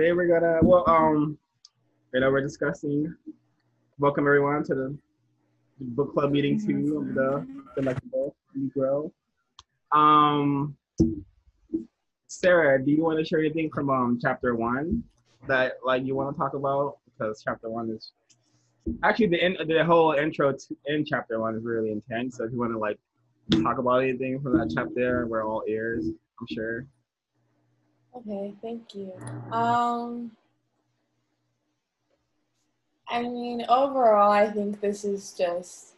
Today we're gonna well um you know we're discussing welcome everyone to the book club meeting two of the delectable Negro. Um Sarah, do you want to share anything from um chapter one that like you want to talk about? Because chapter one is actually the in, the whole intro to, in chapter one is really intense. So if you want to like talk about anything from that chapter, we're all ears, I'm sure. Okay, thank you. Um, I mean, overall, I think this is just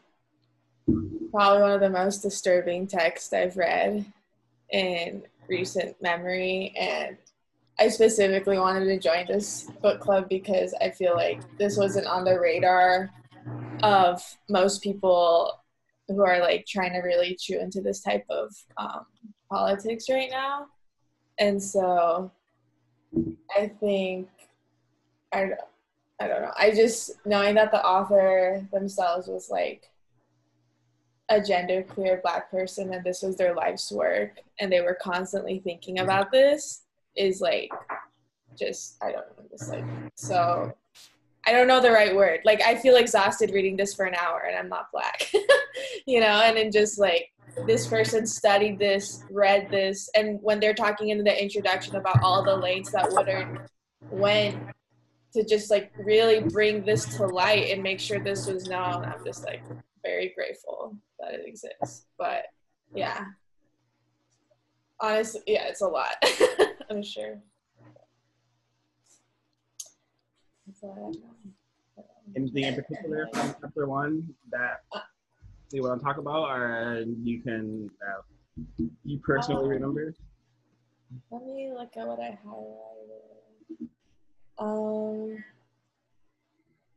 probably one of the most disturbing texts I've read in recent memory. And I specifically wanted to join this book club because I feel like this wasn't on the radar of most people who are like trying to really chew into this type of um, politics right now and so I think I I don't know. I just knowing that the author themselves was like a gender queer black person and this was their life's work and they were constantly thinking mm-hmm. about this is like just I don't know just like so I don't know the right word. Like I feel exhausted reading this for an hour and I'm not black. you know, and then just like this person studied this, read this, and when they're talking in the introduction about all the lengths that Woodard went to just like really bring this to light and make sure this was known, I'm just like very grateful that it exists. But yeah, honestly, yeah, it's a lot. I'm sure. Anything in particular from chapter one that uh, see what I'm talking about, or you can uh, you personally um, remember? Let me look at what I highlighted. Um.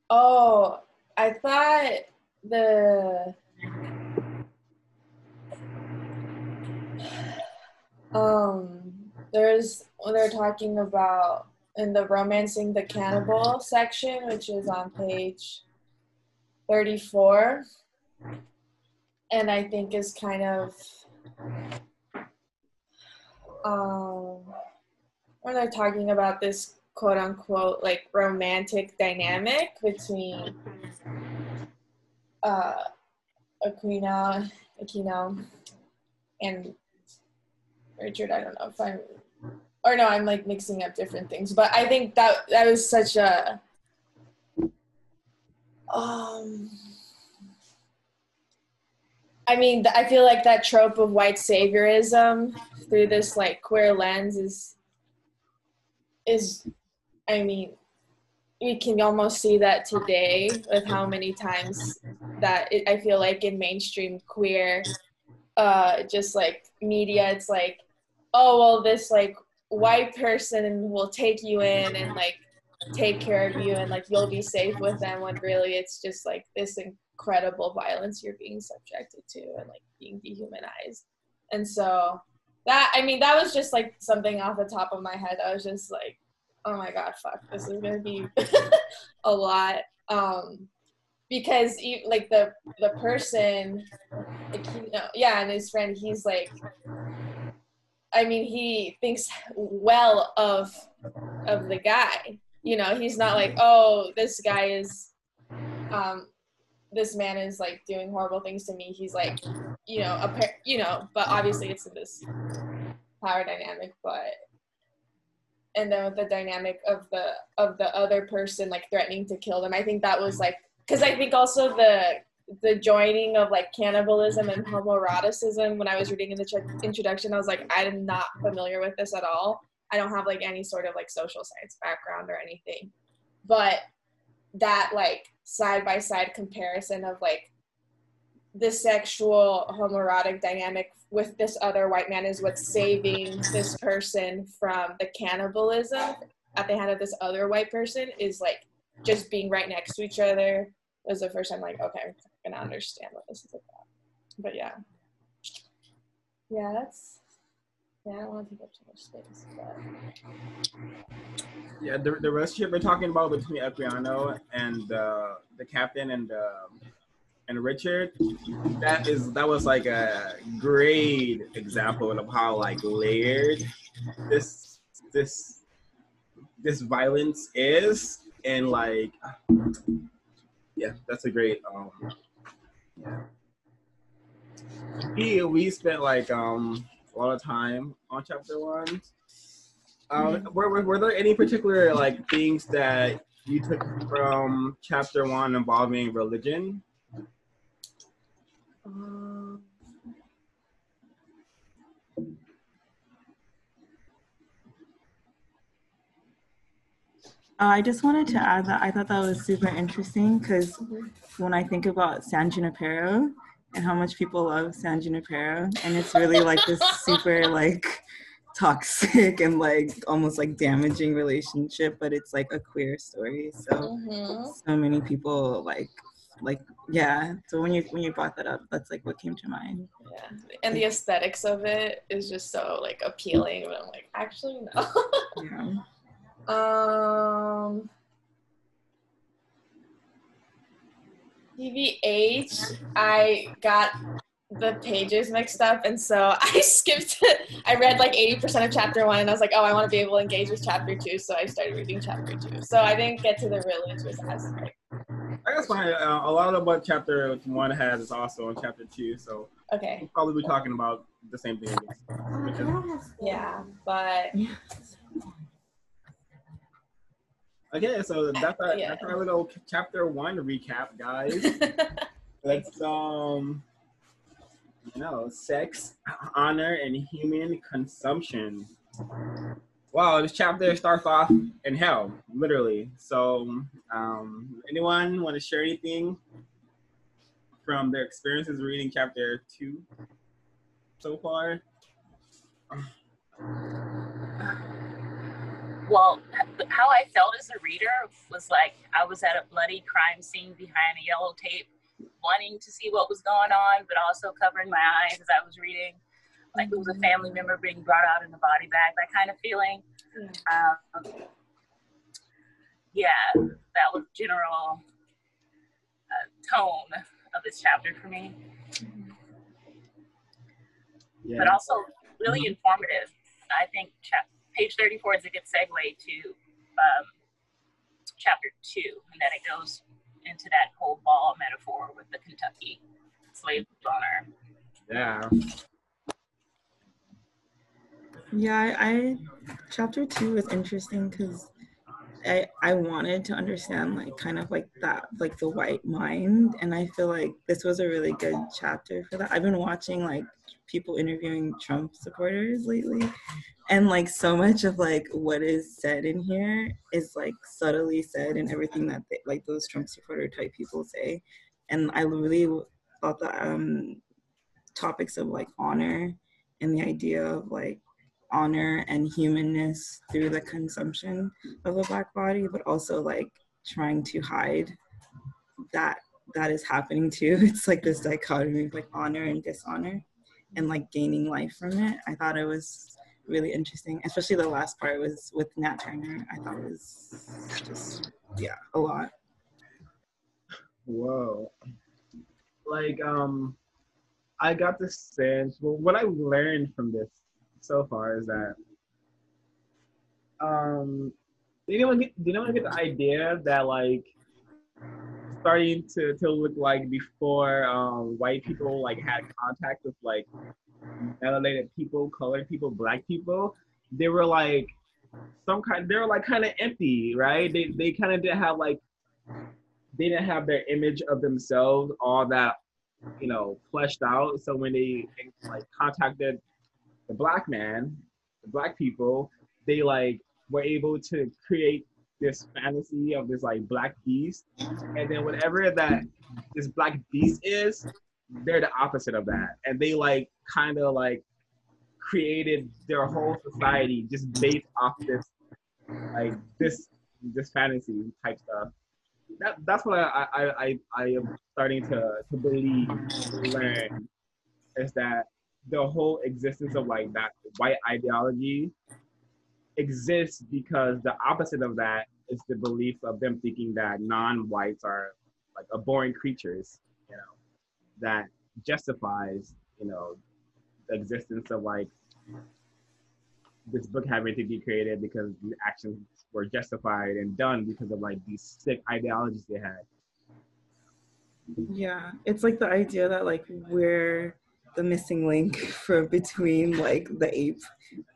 Oh, I thought the um there's when they're talking about in the romancing the cannibal section which is on page 34 and I think is kind of um, when they're talking about this quote unquote like romantic dynamic between uh, Aquina, Aquino, and Richard. I don't know if I'm, or no, I'm like mixing up different things. But I think that that was such a um I mean, I feel like that trope of white saviorism through this like queer lens is is I mean, we can almost see that today with how many times that it, I feel like in mainstream queer uh just like media it's like oh well this like white person will take you in and like take care of you and like you'll be safe with them when really it's just like this incredible violence you're being subjected to and like being dehumanized. And so that I mean that was just like something off the top of my head. I was just like, oh my god, fuck, this is gonna be a lot. Um because like the the person like, you know, yeah and his friend he's like i mean he thinks well of of the guy you know he's not like oh this guy is um this man is like doing horrible things to me he's like you know a you know but obviously it's in this power dynamic but and then with the dynamic of the of the other person like threatening to kill them i think that was like because i think also the the joining of like cannibalism and homoeroticism when i was reading in the ch- introduction i was like i'm not familiar with this at all. I don't have like any sort of like social science background or anything but that like side by side comparison of like the sexual homoerotic dynamic with this other white man is what's saving this person from the cannibalism at the hand of this other white person is like just being right next to each other was the first time like okay i'm gonna understand what this is about. But yeah. Yeah that's yeah, I don't want to take up too much space. But... Yeah, the, the relationship we're talking about between Equiano and uh, the captain and uh, and Richard, that is that was like a great example of how like layered this this this violence is and like yeah that's a great um yeah we we spent like um a lot of time on chapter one. Um were, were, were there any particular like things that you took from chapter one involving religion? Um, Uh, I just wanted to add that I thought that was super interesting because when I think about San Junipero and how much people love San Junipero, and it's really like this super like toxic and like almost like damaging relationship, but it's like a queer story. So mhm. so many people like like yeah. So when you when you brought that up, that's like what came to mind. Yeah, and the aesthetics of it is just so like appealing. But I'm like, actually no. Yeah. um, TVH, I got the pages mixed up, and so I skipped it. I read like 80% of chapter one, and I was like, oh, I want to be able to engage with chapter two, so I started reading chapter two. So I didn't get to the religious aspect. I guess fine. Uh, a lot of what chapter one has is also in chapter two, so Okay, we'll probably be talking about the same thing. Which is, yeah, but okay, so that's our, Yeah. that's our little chapter one recap, guys. Let's um, you know, sex, honor, and human consumption. Wow, this chapter starts off in hell, literally. So, um, anyone want to share anything from their experiences reading chapter two so far? Well, how I felt as a reader was like I was at a bloody crime scene behind a yellow tape, wanting to see what was going on, but also covering my eyes as I was reading. Like it was a family member being brought out in a body bag, that kind of feeling. Um, yeah, that was general uh, tone of this chapter for me, Yeah. but also really informative. I think chap- page 34 is a good segue to um, chapter two, and then it goes into that whole ball metaphor with the Kentucky slave owner. yeah. Yeah, I, I chapter two was interesting because I I wanted to understand like kind of like that like the white mind, and I feel like this was a really good chapter for that. I've been watching like people interviewing Trump supporters lately, and like so much of like what is said in here is like subtly said in everything that they, like those Trump supporter type people say, and I really thought that um topics of like honor and the idea of like honor and humanness through the consumption of a black body but also like trying to hide that that is happening too. It's like this dichotomy of like honor and dishonor and like gaining life from it i thought it was really interesting especially the last part was with nat turner i thought it was just yeah a lot Whoa. Like, um, I got the sense, well, what I learned from this so far is that, um, did anyone get, did anyone get the idea that, like, starting to, to look like before um, white people, like, had contact with, like, melanated people, colored people, black people, they were, like, some kind, they were, like, kind of empty, right? They, they kind of didn't have, like, they didn't have their image of themselves all that you know fleshed out so when they like contacted the black man the black people they like were able to create this fantasy of this like black beast. And then whatever that this black beast is they're the opposite of that. And they like kind of like created their whole society just based off this like this this fantasy type stuff. That that's what I I, I, I am starting to, to believe, learn, is that the whole existence of like that white ideology exists because the opposite of that is the belief of them thinking that non-whites are like abhorrent creatures, you know, that justifies, you know, the existence of like this book having to be created because the actions were justified and done because of like these sick ideologies they had. Yeah, it's like the idea that like we're the missing link for between like the ape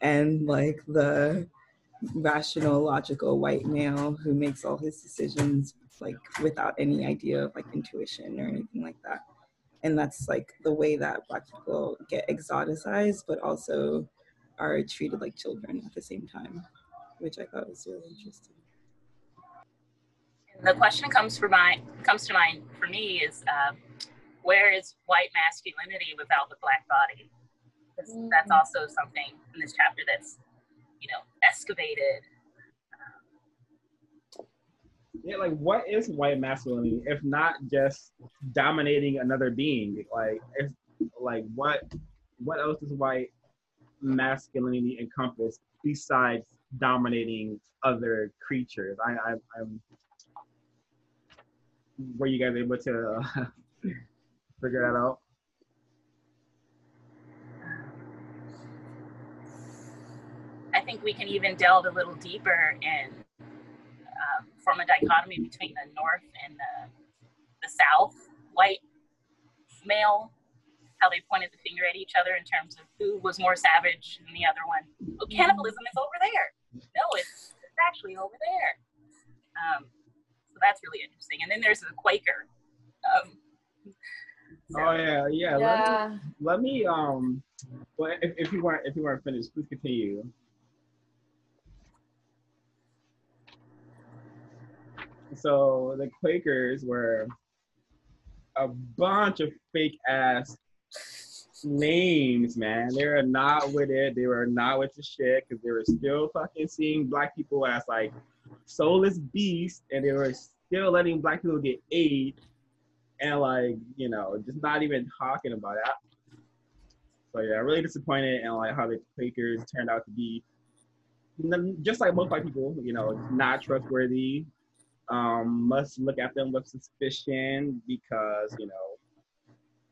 and like the rational, logical white male who makes all his decisions like without any idea of like intuition or anything like that. And that's like the way that black people get exoticized, but also are treated like children at the same time, which I thought was really interesting. the question comes for my comes to mind for me is um, where is white masculinity without the black body? That's, that's also something in this chapter that's you know excavated. Yeah, like what is white masculinity if not just dominating another being? Like, if like what what else does white masculinity encompass besides dominating other creatures? I, I I'm were you guys able to uh, figure that out? I think we can even delve a little deeper and um, form a dichotomy between the North and the, the South, white male, how they pointed the finger at each other in terms of who was more savage than the other one. Oh, cannibalism is over there. No, it's, it's actually over there. Um, so that's really interesting. And then there's the Quaker. Um, so- Oh yeah, yeah. Let, me, let me um. Well, if, if you weren't if you weren't finished, please continue. So the Quakers were a bunch of fake ass names, man. They were not with it. They were not with the shit because they were still fucking seeing black people as like soulless beasts, and they were still letting black people get aid and like you know just not even talking about it. So yeah, really disappointed in like how the Quakers turned out to be, just like most white people, you know, not trustworthy. Um, must look at them with suspicion because you know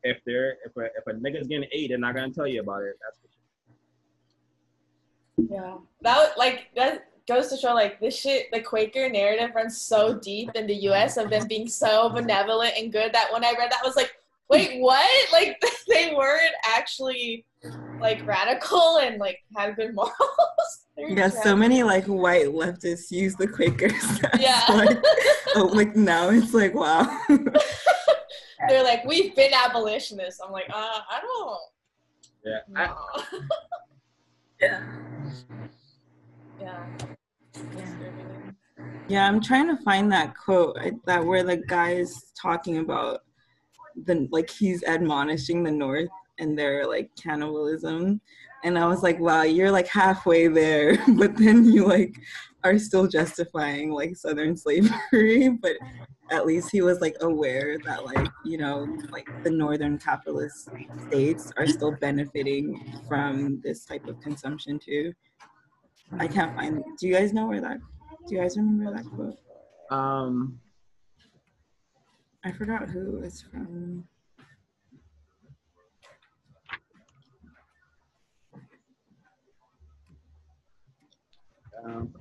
if they're if a if a nigga's getting aid, they're not gonna tell you about it. That's for sure. Yeah. That like that goes to show like this shit the Quaker narrative runs so deep in the US of them being so benevolent and good that when I read that I was like, wait, what? Like they weren't actually like radical and like had good morals. Yeah, so many like white leftists use the Quakers. Yeah. like, oh, like now it's like wow. They're like, we've been abolitionists. I'm like, uh, I don't Yeah, I, know. yeah. yeah. Yeah, I'm trying to find that quote that where the guy is talking about the like he's admonishing the North and their like cannibalism, and I was like, wow, you're like halfway there, but then you like are still justifying like Southern slavery, but at least he was like aware that like you know like the Northern capitalist states are still benefiting from this type of consumption too. I can't find. it. Do you guys know where that? Do you guys remember that quote? um, I forgot who it's from. um,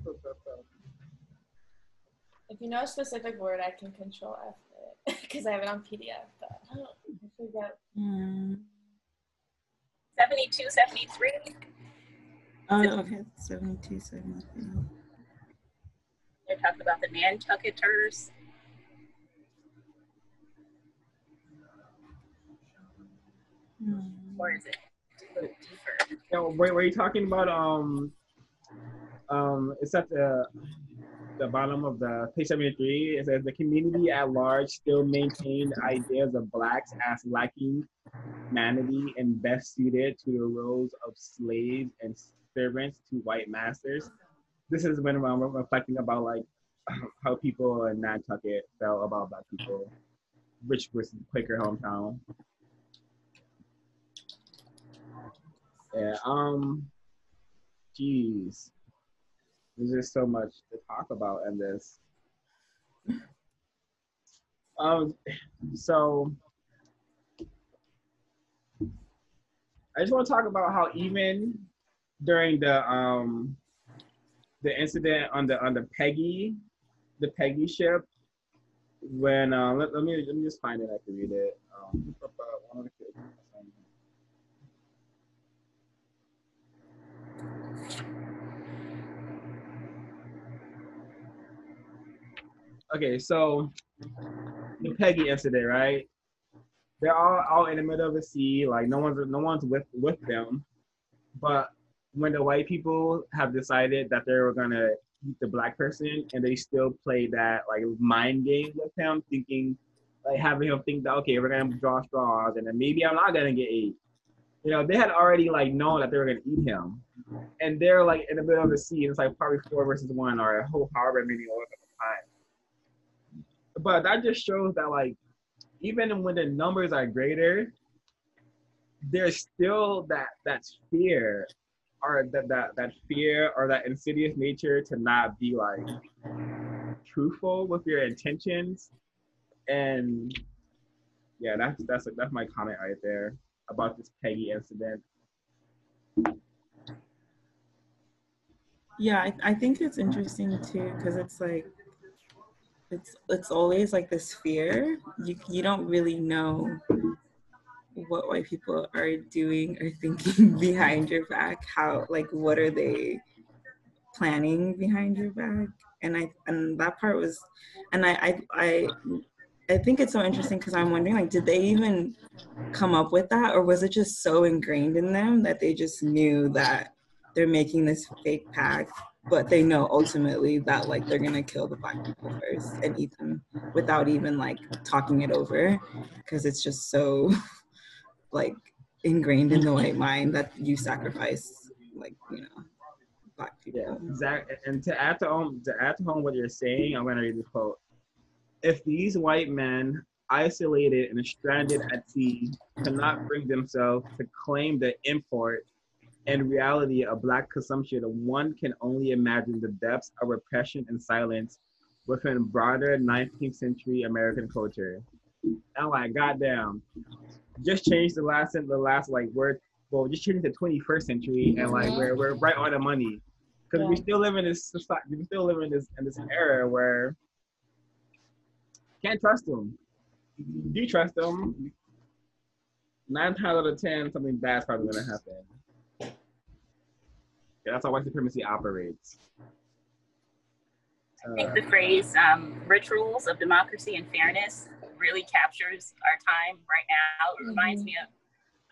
If you know a specific word, I can control F it because I have it on PDF. But I don't I forget. Hmm. 72, 73. Oh, okay. 72, 73. They're talking about the Nantucketers. Hmm. Or is it a little deeper? you know, were, were you talking about um, um, it's at the the bottom of the page 73. It says the community at large still maintained ideas of blacks as lacking humanity and best suited to the roles of slaves and servants to white masters. This is when I'm reflecting about like how people in Nantucket felt about black people, which was Quaker hometown. Yeah. Um. Jeez. There's just so much to talk about in this. Um. So. I just want to talk about how even during the um the incident on the on the Peggy, the Peggy ship. When uh, let, let me let me just find it. I can read it. Um, kids. Okay, so the Peggy incident, right? They're all all in the middle of the sea, like no one's no one's with with them. But when the white people have decided that they were gonna eat the black person, and they still play that like mind game with him, thinking like having him think that okay, we're gonna draw straws, and then maybe I'm not gonna get ate. You know, they had already like known that they were gonna eat him, and they're like in the middle of the sea. And it's like probably four versus one, or a whole harbor maybe all at the time but that just shows that like even when the numbers are greater, there's still that that fear or that that that fear or that insidious nature to not be like truthful with your intentions and yeah that's that's like that's my comment right there about this peggy incident yeah i, I think it's interesting too because it's like it's it's always like this fear. You you don't really know what white people are doing or thinking behind your back. How like what are they planning behind your back? And I and that part was, and I I I, I think it's so interesting because I'm wondering like did they even come up with that or was it just so ingrained in them that they just knew that they're making this fake pact but they know ultimately that like they're gonna kill the black people first and eat them without even like talking it over because it's just so like ingrained in the white mind that you sacrifice like you know black people. yeah exactly and to add to home to add to home what you're saying i'm gonna read this quote. If these white men isolated and stranded at sea cannot bring themselves to claim the import and reality of Black consumption, one can only imagine the depths of repression and silence within broader 19th century American culture. And like, goddamn, just change the last the last like word. Well, just change the 21st century, and like we're we're right on the money, because yeah. we still live in this society. We still live in this in this era where can't trust them. Do you trust them? Nine times out of ten, something bad's probably gonna happen. Yeah, that's how white supremacy operates. I think the phrase um, rituals of democracy and fairness really captures our time right now. It reminds mm-hmm. me of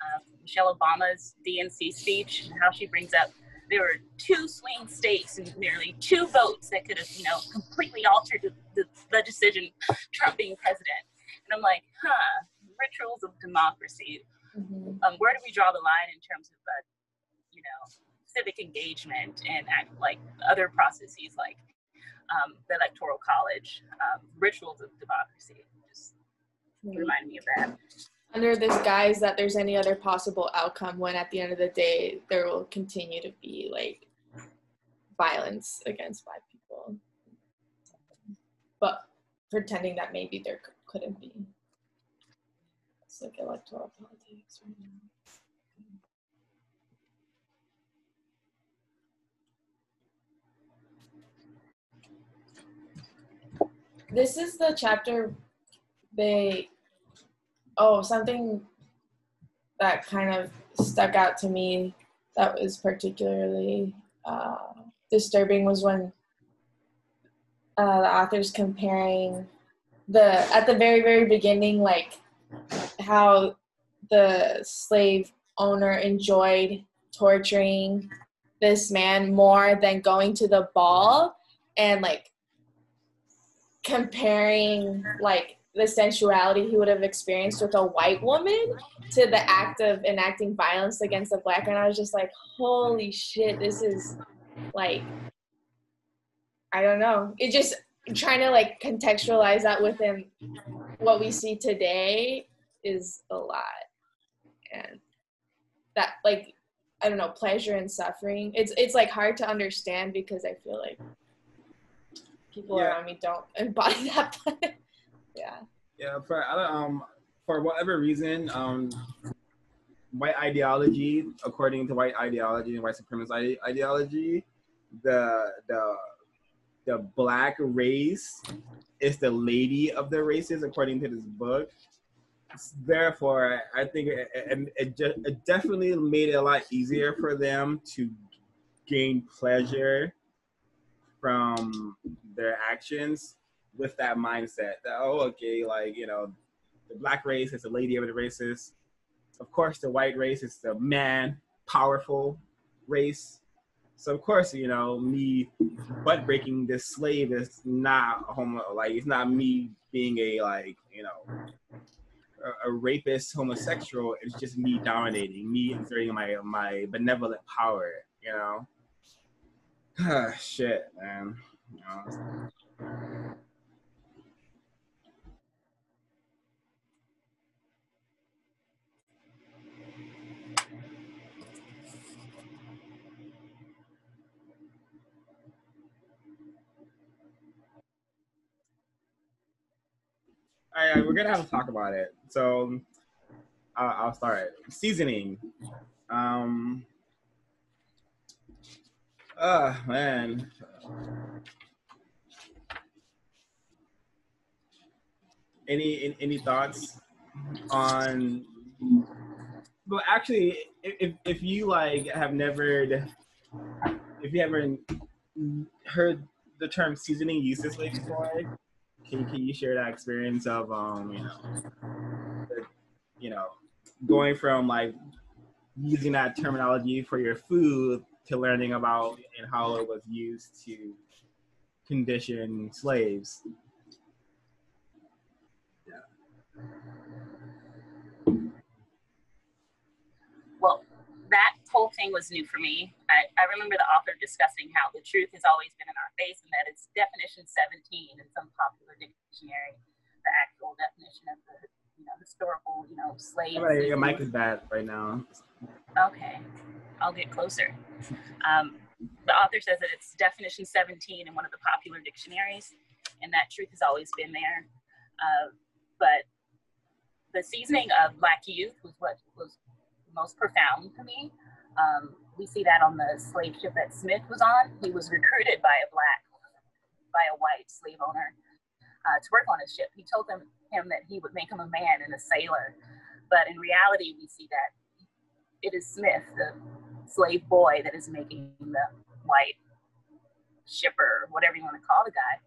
um, Michelle Obama's DNC speech and how she brings up there were two swing states and nearly two votes that could have, you know, completely altered the, the, the decision Trump being president. And I'm like, huh, rituals of democracy. Mm-hmm. Um, where do we draw the line in terms of, uh, you know, civic engagement and act like other processes like um, the electoral college, um, rituals of democracy. Mm-hmm. remind me of that. Under this guise that there's any other possible outcome, when at the end of the day there will continue to be like violence against black people, but pretending that maybe there couldn't be. It's like electoral politics right now. this is the chapter they oh something that kind of stuck out to me that was particularly uh, disturbing was when uh, the authors comparing the at the very very beginning like how the slave owner enjoyed torturing this man more than going to the ball and like comparing like the sensuality he would have experienced with a white woman to the act of enacting violence against a black man. I was just like, holy shit, this is like, I don't know. It just trying to like contextualize that within what we see today is a lot. And that like I don't know, pleasure and suffering. It's it's like hard to understand because I feel like people yeah. around me don't embody that. Yeah. Yeah, for um for whatever reason, um white ideology, according to white ideology and white supremacist ideology, the the the black race is the lady of the races according to this book. Therefore, I think it, it, it, just, it definitely made it a lot easier for them to gain pleasure from their actions with that mindset that oh okay like you know the black race is the lady of the races of course the white race is the man powerful race so of course, you know, me butt breaking this slave is not a homo like it's not me being a like, you know, a, rapist homosexual. It's just me dominating, me exerting my my benevolent power, you know. Shit, man. You know, We're gonna have to talk about it. So I'll start. Seasoning. Um. Uh man. Any any thoughts on? Well, actually, if if you like have never, if you haven't heard the term seasoning used this way before, can, can you share that experience of um you know you know going from like using that terminology for your food to learning about and how it was used to condition slaves Yeah. well that whole thing was new for me I, I remember the author discussing how the truth has always been in our face and that it's definition 17 in some popular dictionary, the actual definition of the you know historical you know slave. Right, your mic is bad right now. Okay, I'll get closer. Um, the author says that it's definition 17 in one of the popular dictionaries, and that truth has always been there. Uh, but the seasoning of Black youth was what was most profound to me. Um, we see that on the slave ship that Smith was on. He was recruited by a black, by a white slave owner uh, to work on his ship. He told him, him that he would make him a man and a sailor. But in reality, we see that it is Smith, the slave boy, that is making the white shipper, whatever you want to call the guy,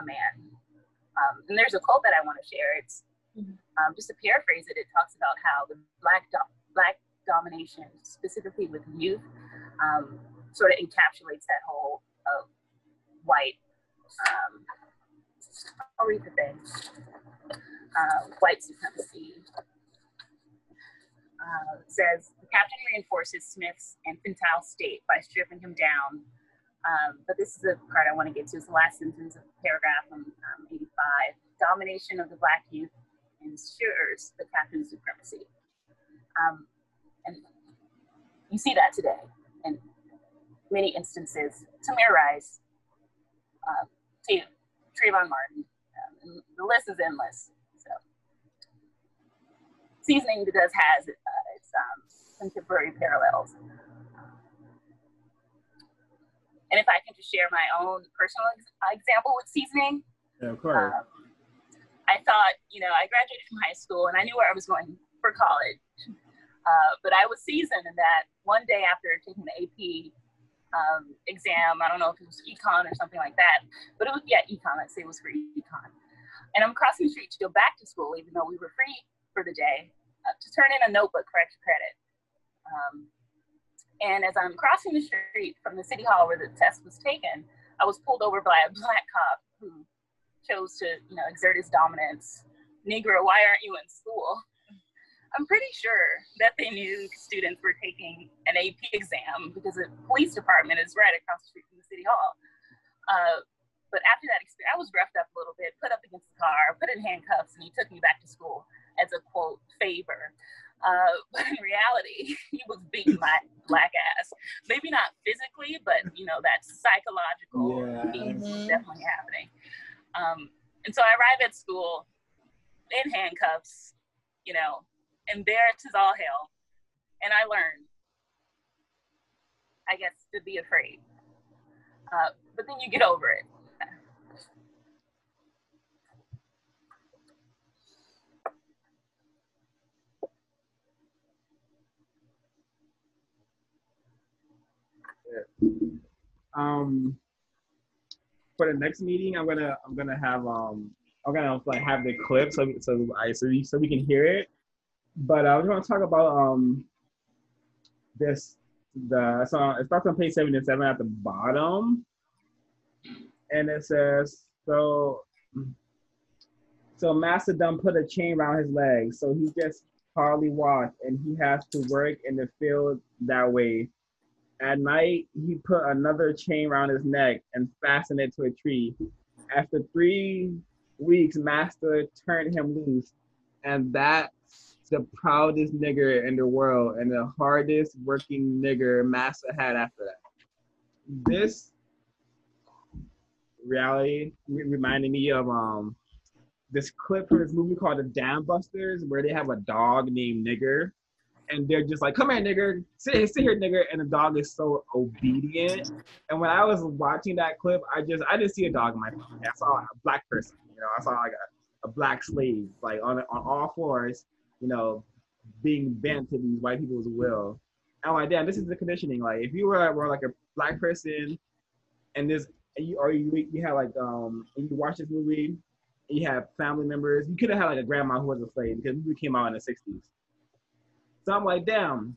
a man. Um, and there's a quote that I want to share. It's um, just to paraphrase it. It talks about how the black do- black domination, specifically with youth, um, sort of encapsulates that whole of white. Um, I'll read the thing. Uh, white supremacy uh, says the captain reinforces Smith's infantile state by stripping him down. Um, but this is the part I want to get to. It's the last sentence of the paragraph um, 85. Domination of the black youth ensures the captain's supremacy. Um, and you see that today in many instances. Tamir Rice, uh, Trayvon Martin, um, the list is endless. So, seasoning does has uh, its um, contemporary parallels. And if I can just share my own personal ex- example with seasoning, yeah, of course. Um, I thought, you know, I graduated from high school and I knew where I was going for college. Uh, but I was seasoned in that one day after taking the AP um, exam, I don't know if it was econ or something like that, but it was, yeah, econ, let's say it was for econ. And I'm crossing the street to go back to school, even though we were free for the day, uh, to turn in a notebook for extra credit. Um, and as I'm crossing the street from the city hall where the test was taken, I was pulled over by a black cop who chose to, you know, exert his dominance. Negro, why aren't you in school? I'm pretty sure that they knew students were taking an AP exam because the police department is right across the street from the city hall. Uh, but after that experience, I was roughed up a little bit, put up against the car, put in handcuffs, and he took me back to school as a quote favor. Uh, but in reality, he was beating my black ass. Maybe not physically, but you know that psychological yeah. piece was definitely happening. Um, and so I arrive at school in handcuffs, you know, embarrassed as all hell. And I learned, I guess, to be afraid. Uh, but then you get over it. Um, for the next meeting, I'm gonna I'm gonna have um I'm gonna like have the clip so so I so we, so we can hear it. But I was gonna talk about um this the so it starts on page 77 at the bottom, and it says so. So Master Mastodon put a chain around his legs, so he just hardly walked, and he has to work in the field that way. At night, he put another chain around his neck and fastened it to a tree. After three weeks, Master turned him loose, and that's the proudest nigger in the world and the hardest working nigger Master had after that. This reality re- reminded me of um this clip from this movie called The Dam Busters, where they have a dog named Nigger, and they're just like, "Come here, nigger, sit here, sit here, nigger," and the dog is so obedient. And when I was watching that clip, I just I didn't see a dog in my phone. I saw a black person. You know, I saw like a, a black slave, like on on all fours, you know, being bent to these white people's will. I'm like, damn, this is the conditioning. Like, if you were, were like a black person, and this, and you or you you had like um, you watch this movie, you have family members. You could have had like a grandma who was a slave because movie came out in the '60s. So I'm like, damn,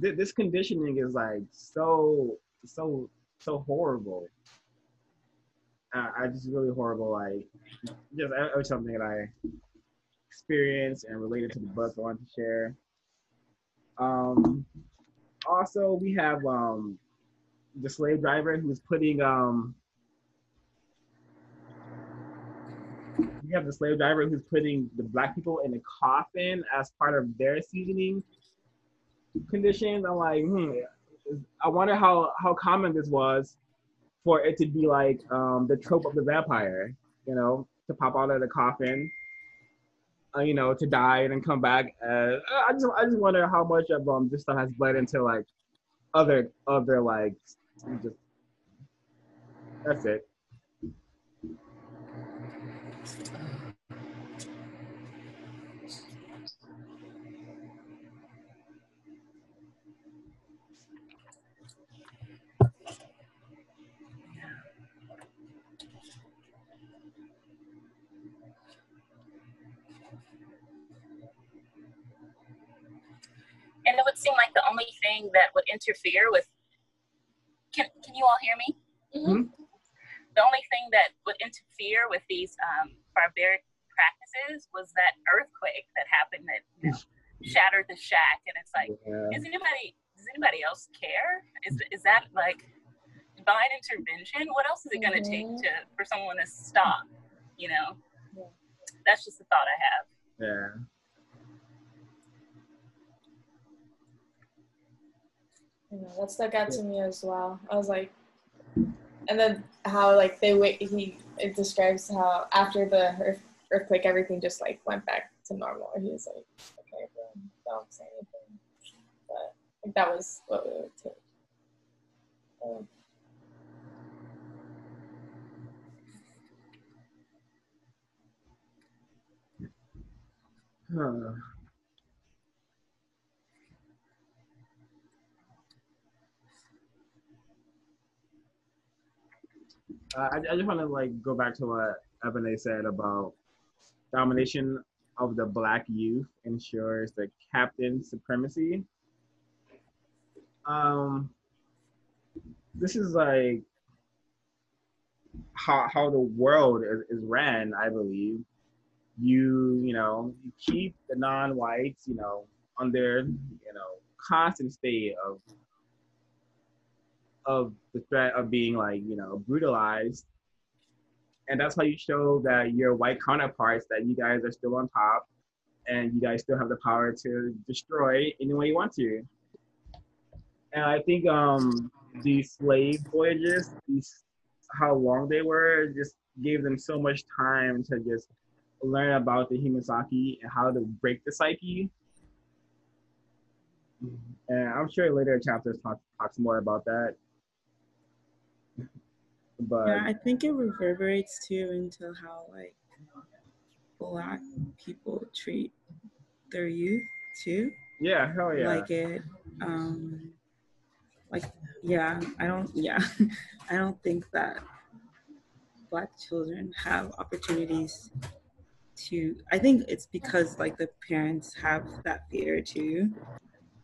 th- this conditioning is like so, so, so horrible. Uh, I just really horrible. Like, just was something that I experienced and related to the book I want to share. Um, also, we have um, the slave driver who's putting um, we have the slave driver who's putting the black people in a coffin as part of their seasoning conditions. I'm like, hmm, I wonder how how common this was for it to be like um, the trope of the vampire, you know, to pop out of the coffin, uh, you know, to die and then come back. Uh, I just I just wonder how much of um this stuff has bled into like other other like just that's it. Would seem like the only thing that would interfere with can can you all hear me? Mhm. The only thing that would interfere with these um, barbaric practices was that earthquake that happened that you know, shattered the shack, and it's like, Yeah. is anybody does anybody else care? Is is that like divine intervention? What else is it going to take Mhm. to for someone to stop? You know, Yeah. that's just a thought I have. Yeah. You know, that stuck out to me as well. I was like, and then how like they wait. He it describes how after the earthquake, everything just like went back to normal. He was like, okay, don't say anything. But like, that was what we would take. Um, Huh. I, I just want to like go back to what Ebony said about domination of the black youth ensures the captain's supremacy. Um, this is like how how the world is, is ran, I believe you you know you keep the non-whites you know under you know constant state of of the threat of being like you know brutalized and that's how you show that your white counterparts that you guys are still on top and you guys still have the power to destroy any way you want to and i think um these slave voyages these how long they were just gave them so much time to just learn about the human psyche and how to break the psyche. And I'm sure later chapters talk, talks more about that. But Yeah, I think it reverberates too into how like black people treat their youth too. yeah, hell yeah. Like it um like yeah, I don't yeah. I don't think that black children have opportunities to I think it's because like the parents have that fear too.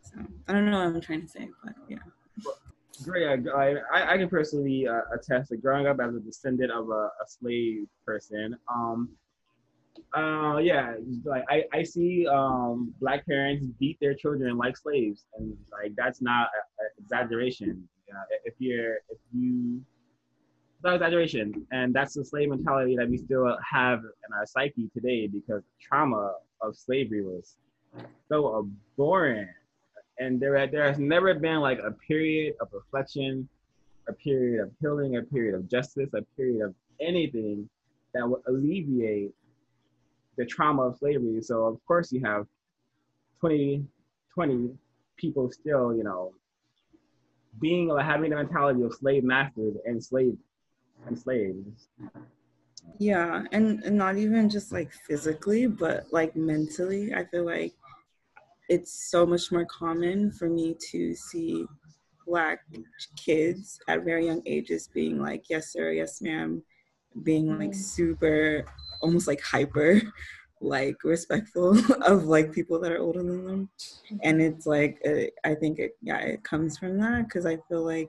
So I don't know what I'm trying to say, but yeah. Great. I, I, I can personally uh, attest that growing up as a descendant of a, a slave person, um, uh, yeah, like I, I see um, black parents beat their children like slaves, and like that's not an exaggeration. Yeah, if you're if you not exaggeration, and that's the slave mentality that we still have in our psyche today because the trauma of slavery was so abhorrent and there there has never been like a period of reflection, a period of healing, a period of justice, a period of anything that would alleviate the trauma of slavery. So of course you have 20, 20 people still, you know, being like having the mentality of slave masters and slave and slaves. Yeah, and, and not even just like physically, but like mentally. I feel like it's so much more common for me to see black kids at very young ages being like, yes, sir, yes, ma'am, being like super, almost like hyper, like respectful of like people that are older than them. And it's like, uh, I think it, yeah, it comes from that because I feel like,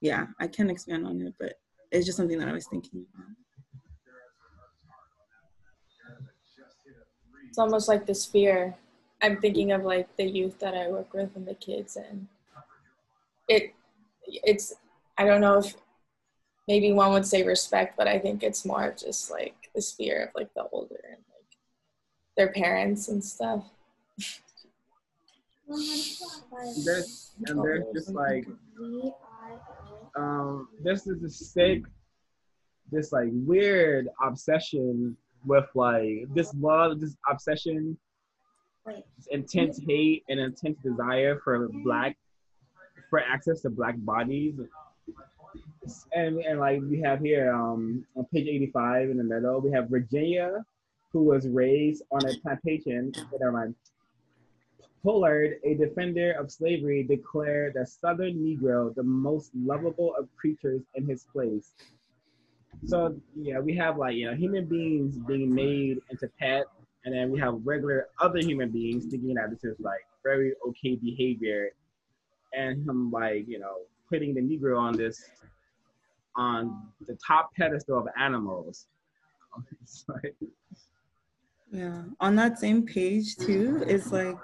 yeah, I can expand on it, but it's just something that I was thinking about. It's almost like this fear. I'm thinking of like the youth that I work with and the kids, and it it's I don't know if maybe one would say respect, but I think it's more of just like this fear of like the older and like their parents and stuff. There's and there's just like um this is a sick this like weird obsession with like this love this obsession this intense hate and intense desire for black for access to black bodies. And and like we have here um on page 85 in the middle we have virginia who was raised on a plantation never mind. Pollard, a defender of slavery, declared the Southern Negro the most lovable of creatures in his place. So yeah, we have like you know human beings being made into pets, and then we have regular other human beings thinking that this is like very okay behavior, and him like you know putting the Negro on this on the top pedestal of animals. Yeah. On that same page too is like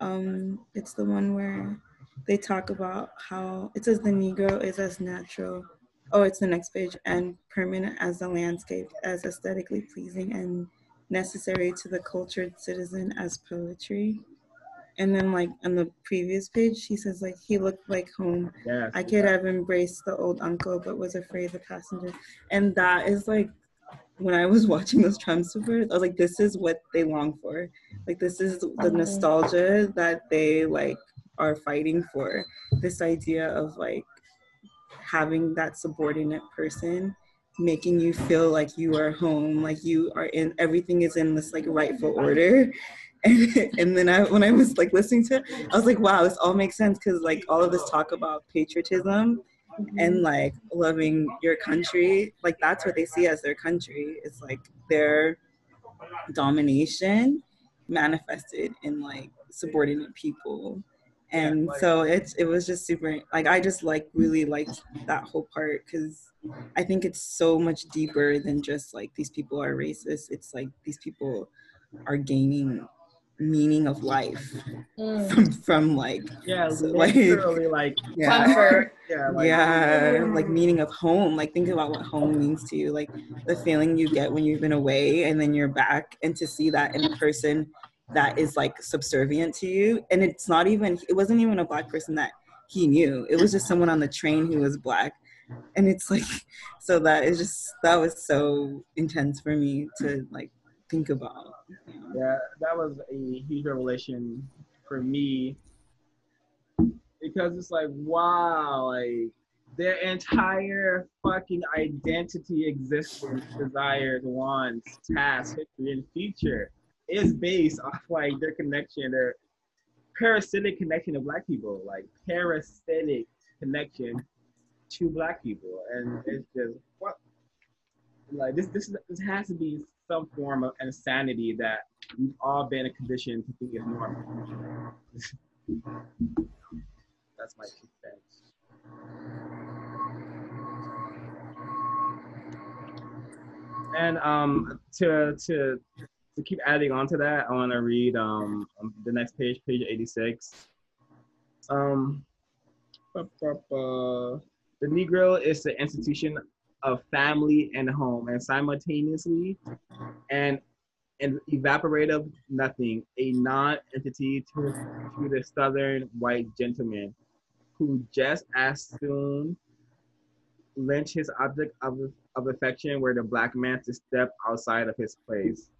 um it's the one where they talk about how it says the Negro is as natural. Oh, it's the next page and permanent as the landscape, as aesthetically pleasing and necessary to the cultured citizen as poetry. And then like on the previous page, she says like he looked like home. yes, I could have embraced the old uncle, but was afraid the passenger. And that is like when I was watching those Trump supporters, I was like, this is what they long for. Like this is the nostalgia that they like are fighting for. This idea of like having that subordinate person making you feel like you are home, like you are in everything is in this like rightful order. And, and then I, when I was like listening to it, I was like, wow, this all makes sense because like all of this talk about patriotism mm-hmm. and like loving your country like that's what they see as their country. It's like their domination manifested in like subordinate people and so it's it was just super like i just like really liked that whole part because i think it's so much deeper than just like these people are racist it's like these people are gaining meaning of life Mm. from, from like yeah, So, like- literally like yeah Comfort. yeah, like, yeah like meaning of home like think about what home means to you like the feeling you get when you've been away and then you're back and to see that in a person that is like subservient to you and it's not even it wasn't even a black person that he knew. It was just someone on the train who was black. And it's like so that is just that was so intense for me to like think about? Yeah, that was a huge revelation for me. Because it's like, wow, like their entire fucking identity, existence, desires, wants, tasks, history, and future is based off like their connection, their parasitic connection to black people, like parasitic connection to black people, and it's just what like this this this has to be some form of insanity that we've all been in a condition to think is normal. That's my two cents. And um, to to to keep adding on to that, I want to read um, the next page, page 86. Um, the Negro is the institution of family and home, and simultaneously, and an evaporative nothing, a non-entity to, to the southern white gentleman, who just as soon lynch his object of, of affection were the black man to step outside of his place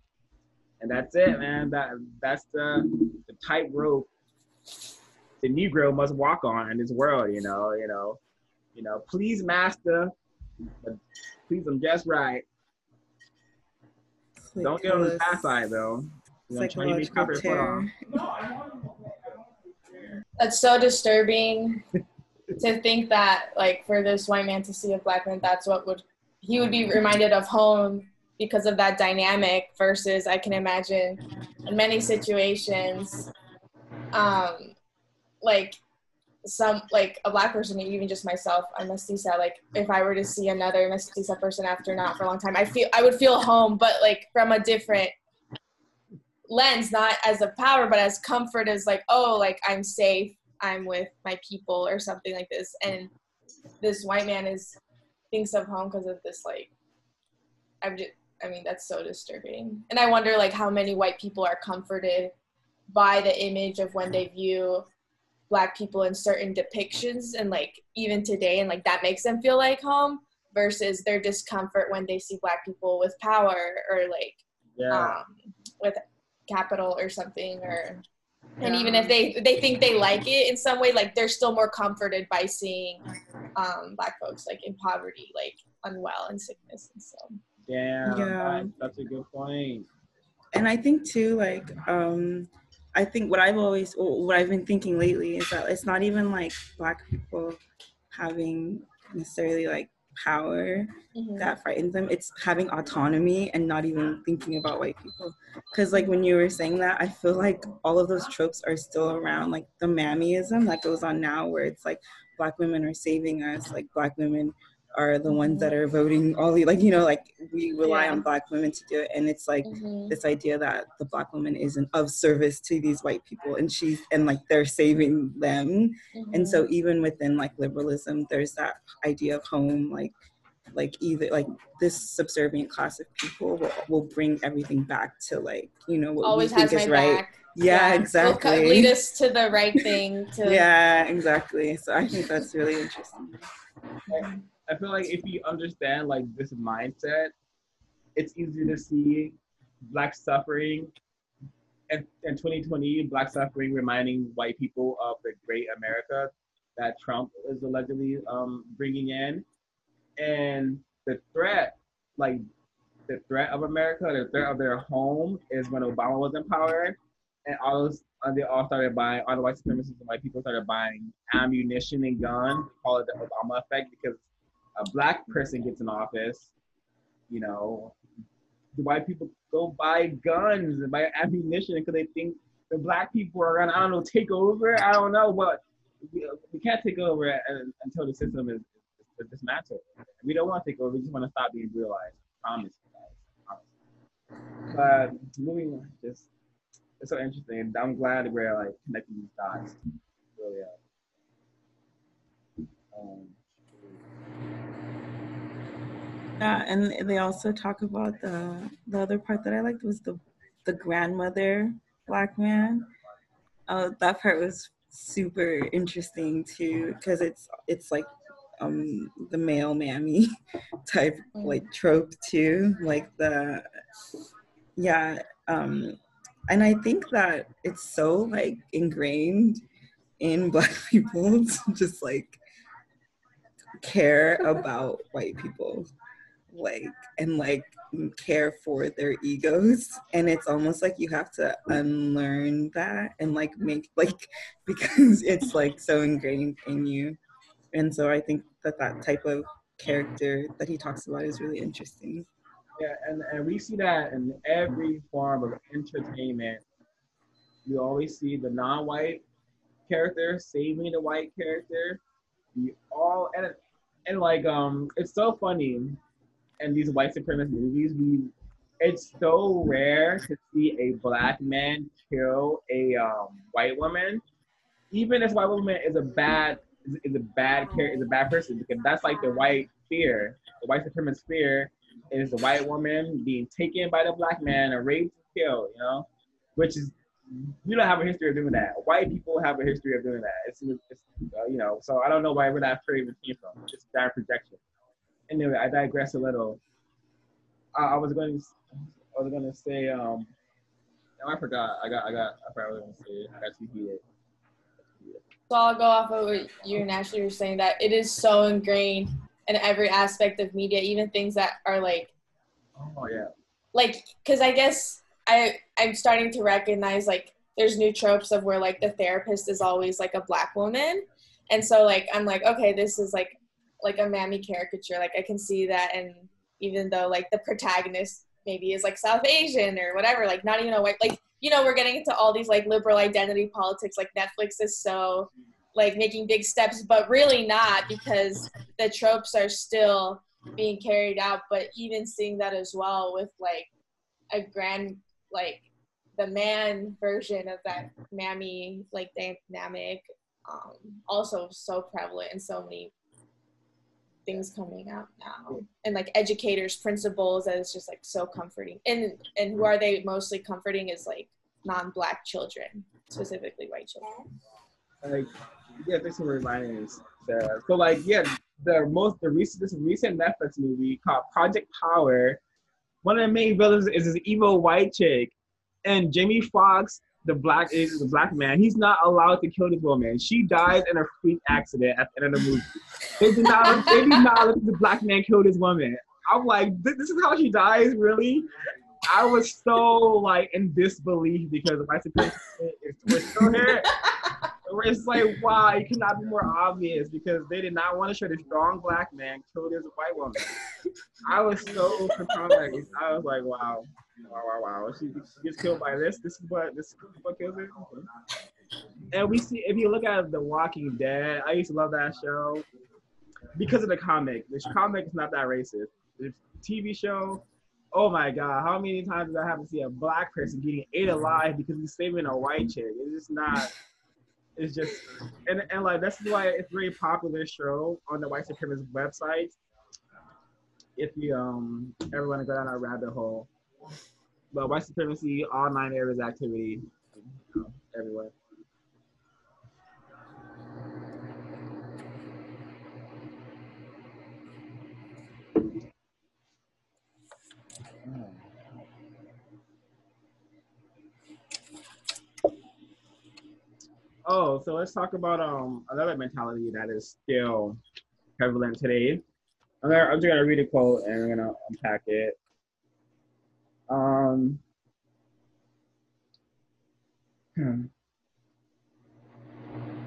and that's it, man. That that's the the tightrope the Negro must walk on in this world. You know, you know, you know. Please, master, but please them just right. Like Don't get on the bad side though. You know, That's so disturbing to think that, like, for this white man to see a black man, that's what would he would be reminded of home because of that dynamic versus I can imagine in many situations, um, like some like a black person, even just myself, I'm mestiza. Like if I were to see another mestiza person after not for a long time, I feel I would feel home, but like from a different lens, not as a power, but as comfort, as like oh, like I'm safe, I'm with my people or something like this. And this white man is thinks of home because of this like I'm just I mean, that's so disturbing. And I wonder like how many white people are comforted by the image of when they view black people in certain depictions and like even today and like that makes them feel like home versus their discomfort when they see black people with power or like yeah. um, with capital or something or yeah. and even if they they think they like it in some way like they're still more comforted by seeing um, black folks like in poverty like unwell and sickness and so Damn, yeah. that's a good point. And I think too, like, um, I think what I've always, what I've been thinking lately is that it's not even like Black people having necessarily like power mm-hmm. that frightens them. It's having autonomy and not even thinking about white people. Because like when you were saying that, I feel like all of those tropes are still around. Like the mammyism that goes on now, where it's like Black women are saving us, like Black women are the ones that are voting all the like you know like we rely yeah. on black women to do it and it's like mm-hmm. this idea that the black woman isn't of service to these white people and she's and like they're saving them mm-hmm. and so mm-hmm. even within like liberalism there's that idea of home like like either like this subservient class of people will, will bring everything back to like you know what Always we think is right back. Yeah, yeah, exactly. Will lead us to the right thing. To yeah, exactly. So I think that's really interesting. I feel like if you understand like this mindset, it's easy to see black suffering and in 2020, black suffering reminding white people of the great America that Trump is allegedly um, bringing in. And the threat, like the threat of America, the threat of their home is when Obama was in power and all those, and they all started buying, all the white supremacists and white people started buying ammunition and guns, call it the Obama effect because a black person gets in office, you know, the white people go buy guns and buy ammunition because they think the black people are gonna, I don't know, take over. I don't know, but we, we can't take over until the system is, is dismantled. We don't want to take over. We just want to stop being realized. I promise you guys. But moving on, just it's so interesting. I'm glad we're like connecting these dots. Really. Um, yeah, and they also talk about the the other part that I liked was the the grandmother black man. Uh, that part was super interesting too because it's it's like um the male mammy type like trope too like the yeah um and i think that it's so like ingrained in black people to just like care about white people like and like care for their egos and it's almost like you have to unlearn that and like make like because it's like so ingrained in you and so i think that that type of character that he talks about is really interesting Yeah, and, and we see that in every form of entertainment. You always see the non-white character saving the white character. You all and and like um, it's so funny in these white supremacist movies. We it's so rare to see a black man kill a um, white woman, even if white woman is a bad is, a bad character is a bad person because that's like the white fear, the white supremacist fear is the white woman being taken by the black man and raped and killed, you know, which is we don't have a history of doing that. White people have a history of doing that. It's, it's uh, you know, so I don't know why where that even came from. It's just that projection. Anyway, I digress a little. I, I was going to, I was going to say, um, no, I forgot. I got, I got, I forgot what I was going to say. I got too heated. So I'll go off of what you and Ashley were saying that it is so ingrained in every aspect of media, even things that are like Oh yeah. like because I guess I I'm starting to recognize like there's new tropes of where like the therapist is always like a black woman, and so like I'm like okay this is like like a mammy caricature like I can see that and even though like the protagonist maybe is like South Asian or whatever like not even a white like you know we're getting into all these like liberal identity politics like Netflix is so like making big steps but really not because the tropes are still being carried out but even seeing that as well with like a grand like the man version of that mammy like dynamic um also so prevalent in so many things coming out now and like educators principals that is just like so comforting and and who mm-hmm. are they mostly comforting is like non-black children specifically white children like yeah, thanks for reminding us. Sarah. So like yeah, the most the recent this recent Netflix movie called Project Power. One of the main villains is this evil white chick, and Jamie Foxx, the black is the black man. He's not allowed to kill this woman. She dies in a freak accident at the end of the movie. They did not. They did not let the black man kill this woman. I'm like, this this is how she dies, really. I was so like in disbelief because my supremacy is twisted. It's like, wow, it could not be more obvious because they did not want to show the strong black man kill this white woman. I was so surprised. I was like, wow, wow, wow, wow. She, she gets killed by this. This is what this is what kills her. And we see if you look at The Walking Dead, I used to love that show because of the comic. The comic is not that racist. The TV show, oh my god, how many times did I have to see a black person getting ate alive because he's saving a white chick? It's just not. It's just and, and like this is why it's a very popular show on the white supremacist website. If you um ever want to go down that rabbit hole. But white supremacy, all nine areas activity, you know, everywhere. Oh, so let's talk about um another mentality that is still prevalent today. I'm, gonna, I'm just gonna read a quote and we're gonna unpack it. Um. hmm.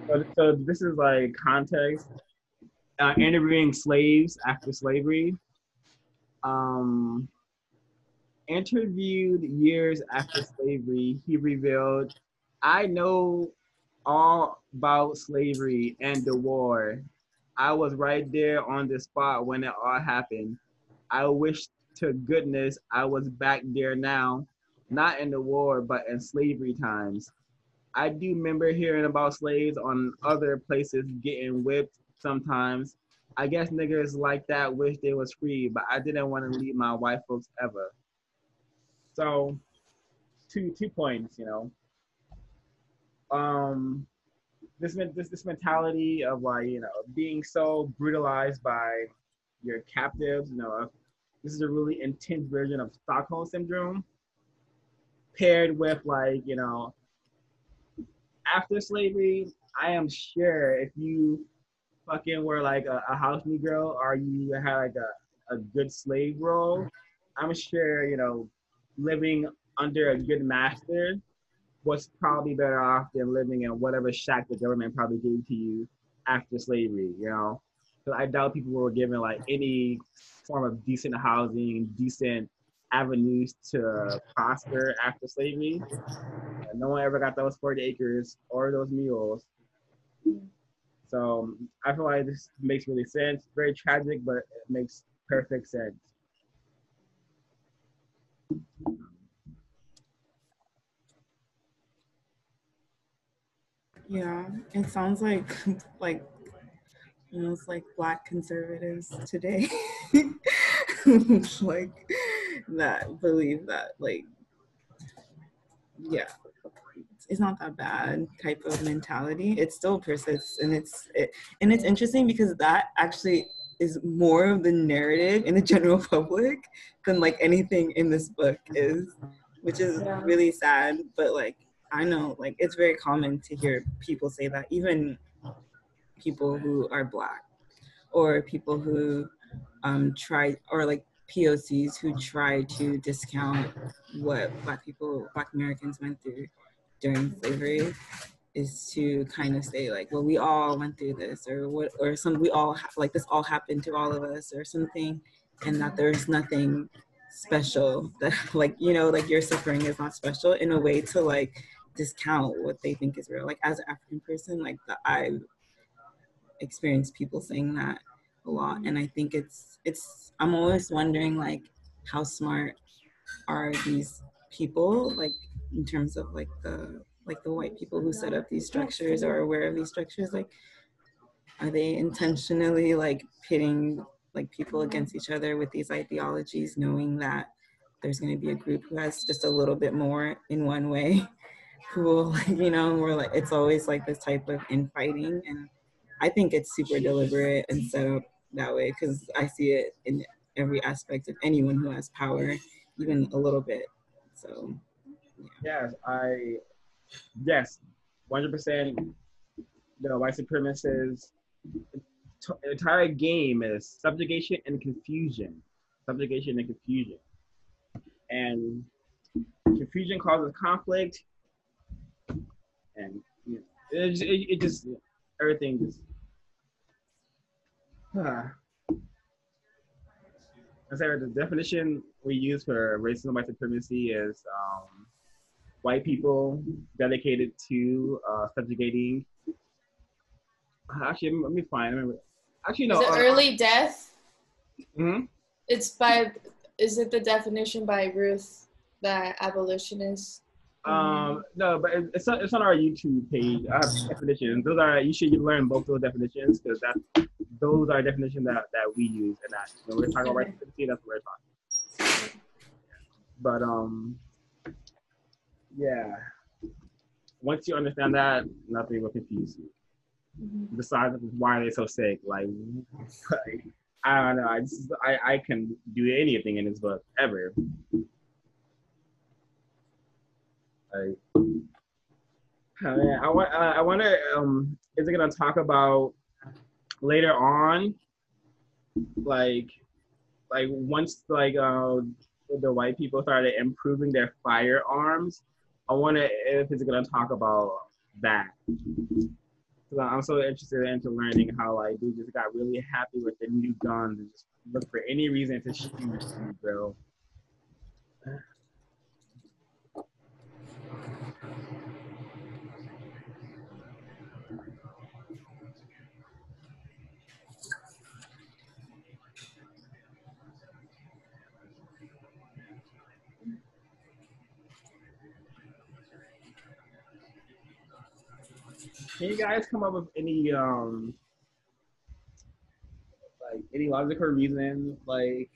So, so this is like context. Uh, interviewing slaves after slavery. Um, interviewed years after slavery, he revealed, "I know all about slavery and the war. I was right there on the spot when it all happened. I wish to goodness I was back there now, not in the war, but in slavery times. I do remember hearing about slaves on other places getting whipped sometimes. I guess niggas like that wish they was free, but I didn't want to leave my white folks ever. So, two two points, you know um this this this mentality of like you know being so brutalized by your captives you know this is a really intense version of stockholm syndrome paired with like you know after slavery i am sure if you fucking were like a, a house Negro or you had like a, a good slave role, I'm sure, you know, living under a good master was probably better off than living in whatever shack the government probably gave to you after slavery, you know? Because I doubt people were given like any form of decent housing, decent avenues to prosper after slavery. No one ever got those 40 acres or those mules. So I feel like this makes really sense. Very tragic, but it makes perfect sense. Yeah, it sounds like like almost like black conservatives today. like that believe that like yeah it's not that bad type of mentality it still persists and it's it, and it's interesting because that actually is more of the narrative in the general public than like anything in this book is which is Yeah. really sad but like i know like it's very common to hear people say that even people who are black or people who um try or like pocs who try to discount what black people black americans went through during slavery is to kind of say like well we all went through this or what or some we all ha- like this all happened to all of us or something and that there's nothing special that like you know like your suffering is not special in a way to like discount what they think is real. Like as an african person like the, i've experienced people saying that a lot and i think it's it's i'm always wondering like how smart are these people like in terms of like the like the white people who set up these structures or aware of these structures like are they intentionally like pitting like people against each other with these ideologies knowing that there's going to be a group who has just a little bit more in one way will you know we're like it's always like this type of infighting and i think it's super deliberate and set up that way because i see it in every aspect of anyone who has power even a little bit so Yes, I, yes, 100%. The white supremacists, entire game is subjugation and confusion. Subjugation and confusion. And confusion causes conflict. And you know, it, just- it, it just, everything just. I say the definition we use for racism and white supremacy is um, white people dedicated to uh, subjugating. Actually, let me find. Let me, actually, no. Is it uh, early death? mhm. It's by. Is it the definition by Ruth, the abolitionist? Um, no, but it's on, it's on our YouTube page. I have definitions. Those are you should learn both those definitions because that those are definitions that, that we use and that when we're talking about white that's what we're talking. But um, yeah. Once you understand that, nothing will confuse you. Mhm. Besides, why are they so sick? Like, like I don't know. I just I I can do anything in this book ever. Like, I want. Uh, I wonder. Um, is it gonna talk about later on? Like, like once like uh the white people started improving their firearms. I wonder if it's gonna talk about that. I'm so interested into learning how like they just got really happy with the new guns and just look for any reason to shoot you, bro. Can you guys come up with any um like any logical reason like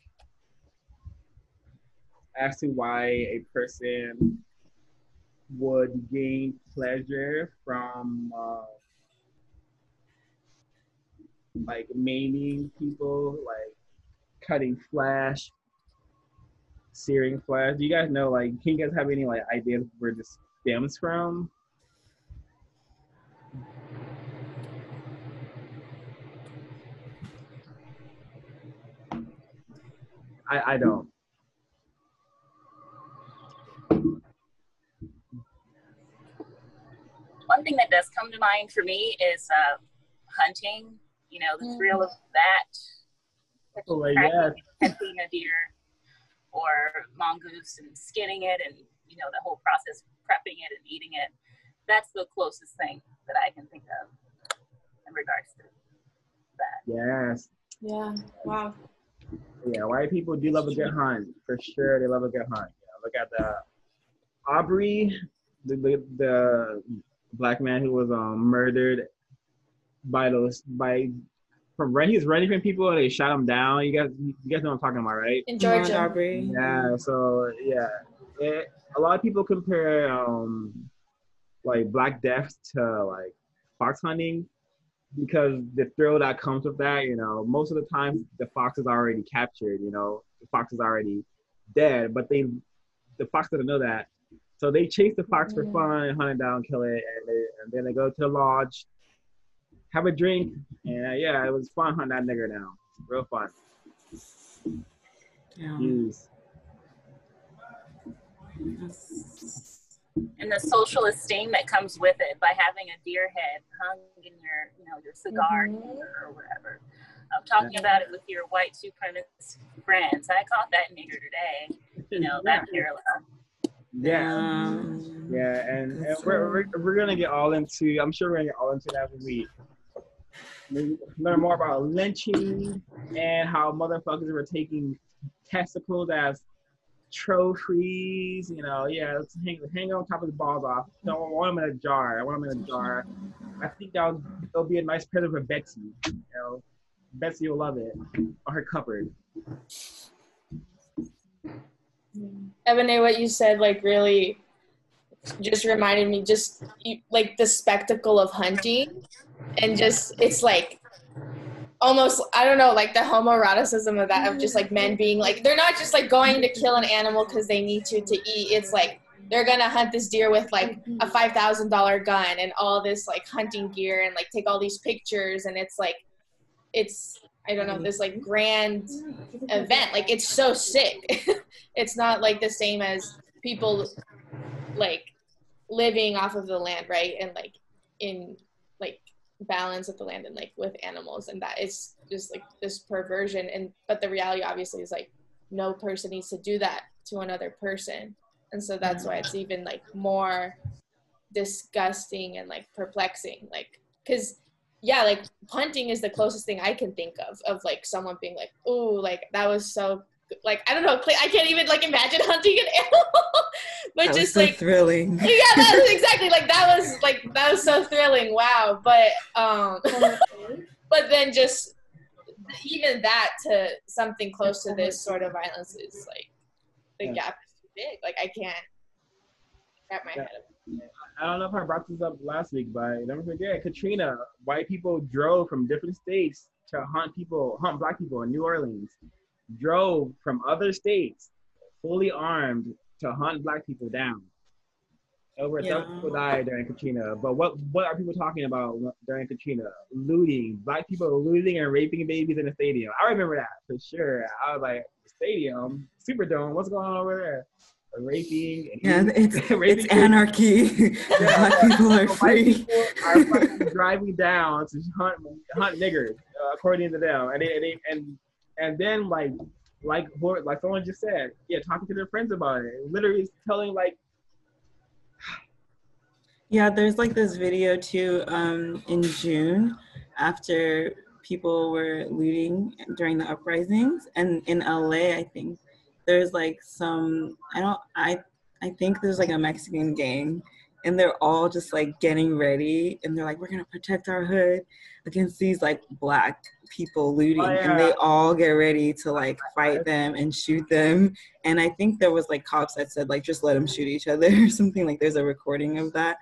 as to why a person would gain pleasure from uh, like maiming people, like cutting flesh, searing flesh. Do you guys know like can you guys have any like ideas where this stems from? I, I don't. One thing that does come to mind for me is uh, hunting. You know, the thrill of that. Oh, yeah. Catching a deer or mongoose and skinning it and, you know, the whole process, prepping it and eating it. That's the closest thing that I can think of in regards to that. Yes. Yeah. Wow. Yeah, white people do love a good hunt for sure. They love a good hunt. Yeah, look at the Aubrey, the, the the black man who was um murdered by those by from run. He was running from people and they shot him down. You guys, you guys know what I'm talking about, right? In Ahmaud Georgia. Arbery. Yeah. So yeah, it, a lot of people compare um like Black Death to like fox hunting because the thrill that comes with that, you know, most of the time the fox is already captured, you know, the fox is already dead, but they, the fox doesn't know that. So they chase the fox for fun, hunt it down, kill it, and, they, and then they go to the lodge, have a drink, and uh, yeah, it was fun hunting that nigger down. Real fun. Yeah. Jeez. That's- and the social esteem that comes with it by having a deer head hung in your, you know, your cigar Mhm. or whatever. I'm talking about it with your white supremacist friends. I caught that nigger today. You know, that parallel. Yeah. Um, Yeah, and, and we're, we're, we're gonna get all into. I'm sure we're gonna get all into that when we we learn more about lynching and how motherfuckers were taking testicles as trophies. You know, yeah, let's hang hang on top of the balls off. No, I want them in a jar. I want them in a jar. I think that would it'll be a nice present for Betsy. You know, Betsy will love it on her cupboard. Ebony, eh, what you said like really just reminded me just like the spectacle of hunting and just it's like almost I don't know like the homoeroticism of that of just like men being like they're not just like going to kill an animal because they need to to eat. It's like they're gonna hunt this deer with like mm-hmm. a five thousand dollar gun and all this like hunting gear and like take all these pictures and it's like it's I don't know this like grand event. Like it's so sick. It's not like the same as people like living off of the land right? And like in balance with the land and like with animals and that it's just like this perversion and but the reality obviously is like no person needs to do that to another person. And so that's why it's even like more disgusting and like perplexing like because yeah like hunting is the closest thing i can think of of like someone being like oh like that was so like i don't know i can't even like imagine hunting an animal but that was just so like thrilling. yeah that was exactly like that was like that was so thrilling wow but um but then just even that to something close to this sort of violence is like the Yeah. gap is too big like i can't wrap my Yeah. head around I don't know if I brought this up last week, but don't forget Katrina. White people drove from different states to hunt people, hunt black people in New Orleans. Drove from other states, fully armed, to hunt black people down. Over a thousand people died during Katrina. But what what are people talking about during Katrina? Looting, black people looting and raping babies in the stadium. I remember that for sure. I was like, stadium, Superdome, what's going on over there? Raping and Yeah, it's raping it's anarchy. Black people are White free. people are driving down to hunt hunt niggers, uh, according to them, and they, and they, and and then like like like someone just said, yeah, talking to their friends about it, literally telling like, Yeah, there's like this video too um, in June after people were looting during the uprisings, and in LA, I think there's like some I don't I I think there's like a Mexican gang, and they're all just like getting ready, and they're like we're gonna protect our hood against these like black people looting, Oh, and they all get ready to like fight them and shoot them, and I think there was like cops that said like just let them shoot each other or something like there's a recording of that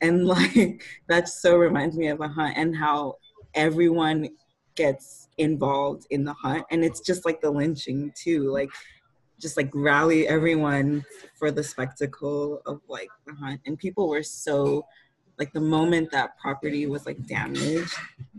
and like that so reminds me of a hunt and how everyone gets involved in the hunt and it's just like the lynching too like just like rally everyone for the spectacle of like the hunt and people were so like the moment that property was like damaged,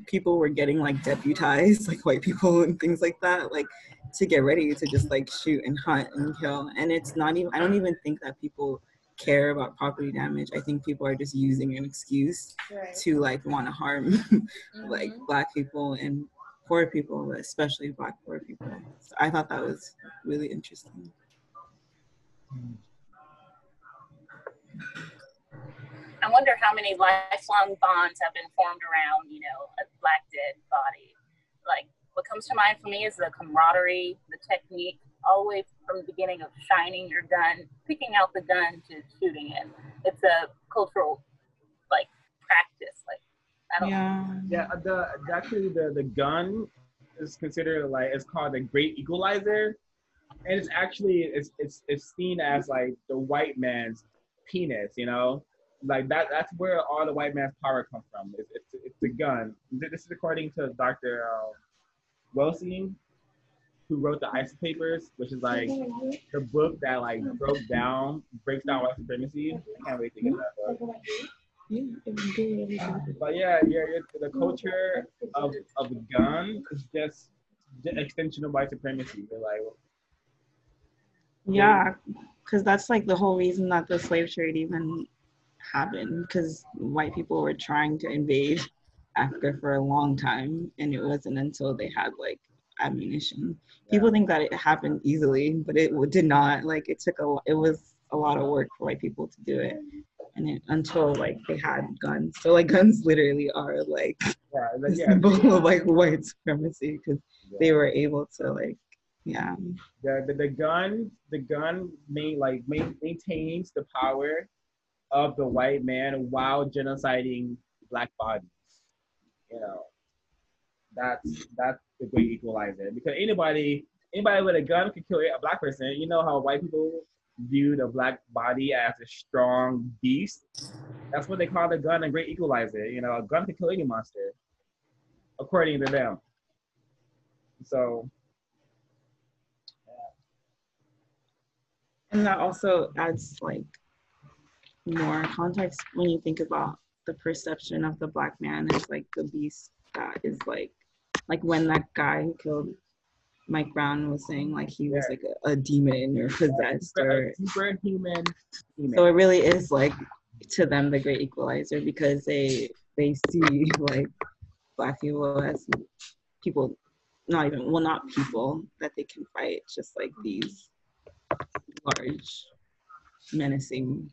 people were getting like deputized, like white people and things like that, like to get ready to just like shoot and hunt and kill. And it's not even I don't even think that people care about property damage. I think people are just using an excuse Right. to like want to harm like Mhm. black people and poor people, but especially black poor people. So I thought that was really interesting. I wonder how many lifelong bonds have been formed around, you know, a black dead body. Like, what comes to mind for me is the camaraderie, the technique, way from the beginning of shining your gun, picking out the gun to shooting it. It's a cultural, like, practice. Like, Yeah. Yeah, the actually the the gun is considered like it's called the Great Equalizer, and it's actually it's it's it's seen as like the white man's penis. You know, like that that's where all the white man's power comes from. It's it's, it's the gun. This is according to Dr. Um, Welsing, who wrote the ISIS papers, which is like the book that like broke down breaks down white supremacy. I can't wait to get that book. Yeah, it was uh, good. It was. But yeah, yeah, yeah, the culture of of gun is just the extension of white supremacy. They're like, Yeah, because that's like the whole reason that the slave trade even happened. Because white people were trying to invade Africa for a long time, and it wasn't until they had like ammunition. People think that it happened easily, but it did not. Like it took a, it was a lot of work for white people to do it, and it, until like they had guns. So like guns literally are like yeah, like, yeah, symbol of like white supremacy because they were able to like, yeah. the, the the gun the gun main like main, maintains the power of the white man while genociding black bodies. You know, that's that's the great equalizer because anybody anybody with a gun could kill a black person. You know how white people view the black body as a strong beast. That's what they call the gun a great equalizer. You know, a gun can kill any monster, according to them. So And that also adds like more context when you think about the perception of the black man as like the beast that is like like when that guy killed Mike Brown was saying like he was like a, a demon or possessed or superhuman. so it really is like to them the great equalizer because they they see like black people as people not even well not people that they can fight just like these large menacing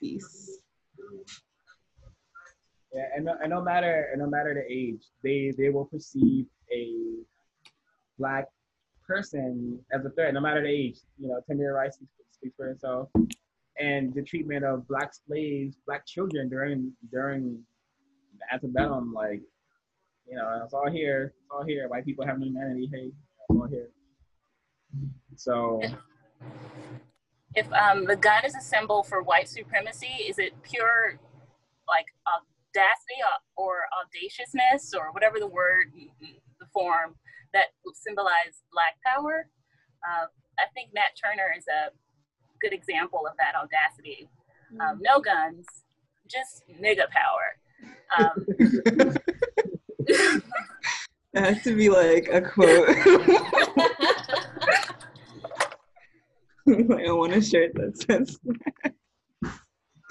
beasts. Yeah, and no, and no matter and no matter the age, they they will perceive a black person as a threat, no matter the age. You know, Tamir Rice speaks, for himself, and the treatment of black slaves, black children during during the antebellum, like you know, it's all here, it's all here. White people have no humanity. Hey, it's all here. So if um, the gun is a symbol for white supremacy, is it pure like audacity or, or audaciousness or whatever the word, the form that would symbolize black power? Uh, I think Nat Turner is a good example of that audacity. Um, no guns, just nigga power. Um, It has to be like a quote. like, I want a shirt that says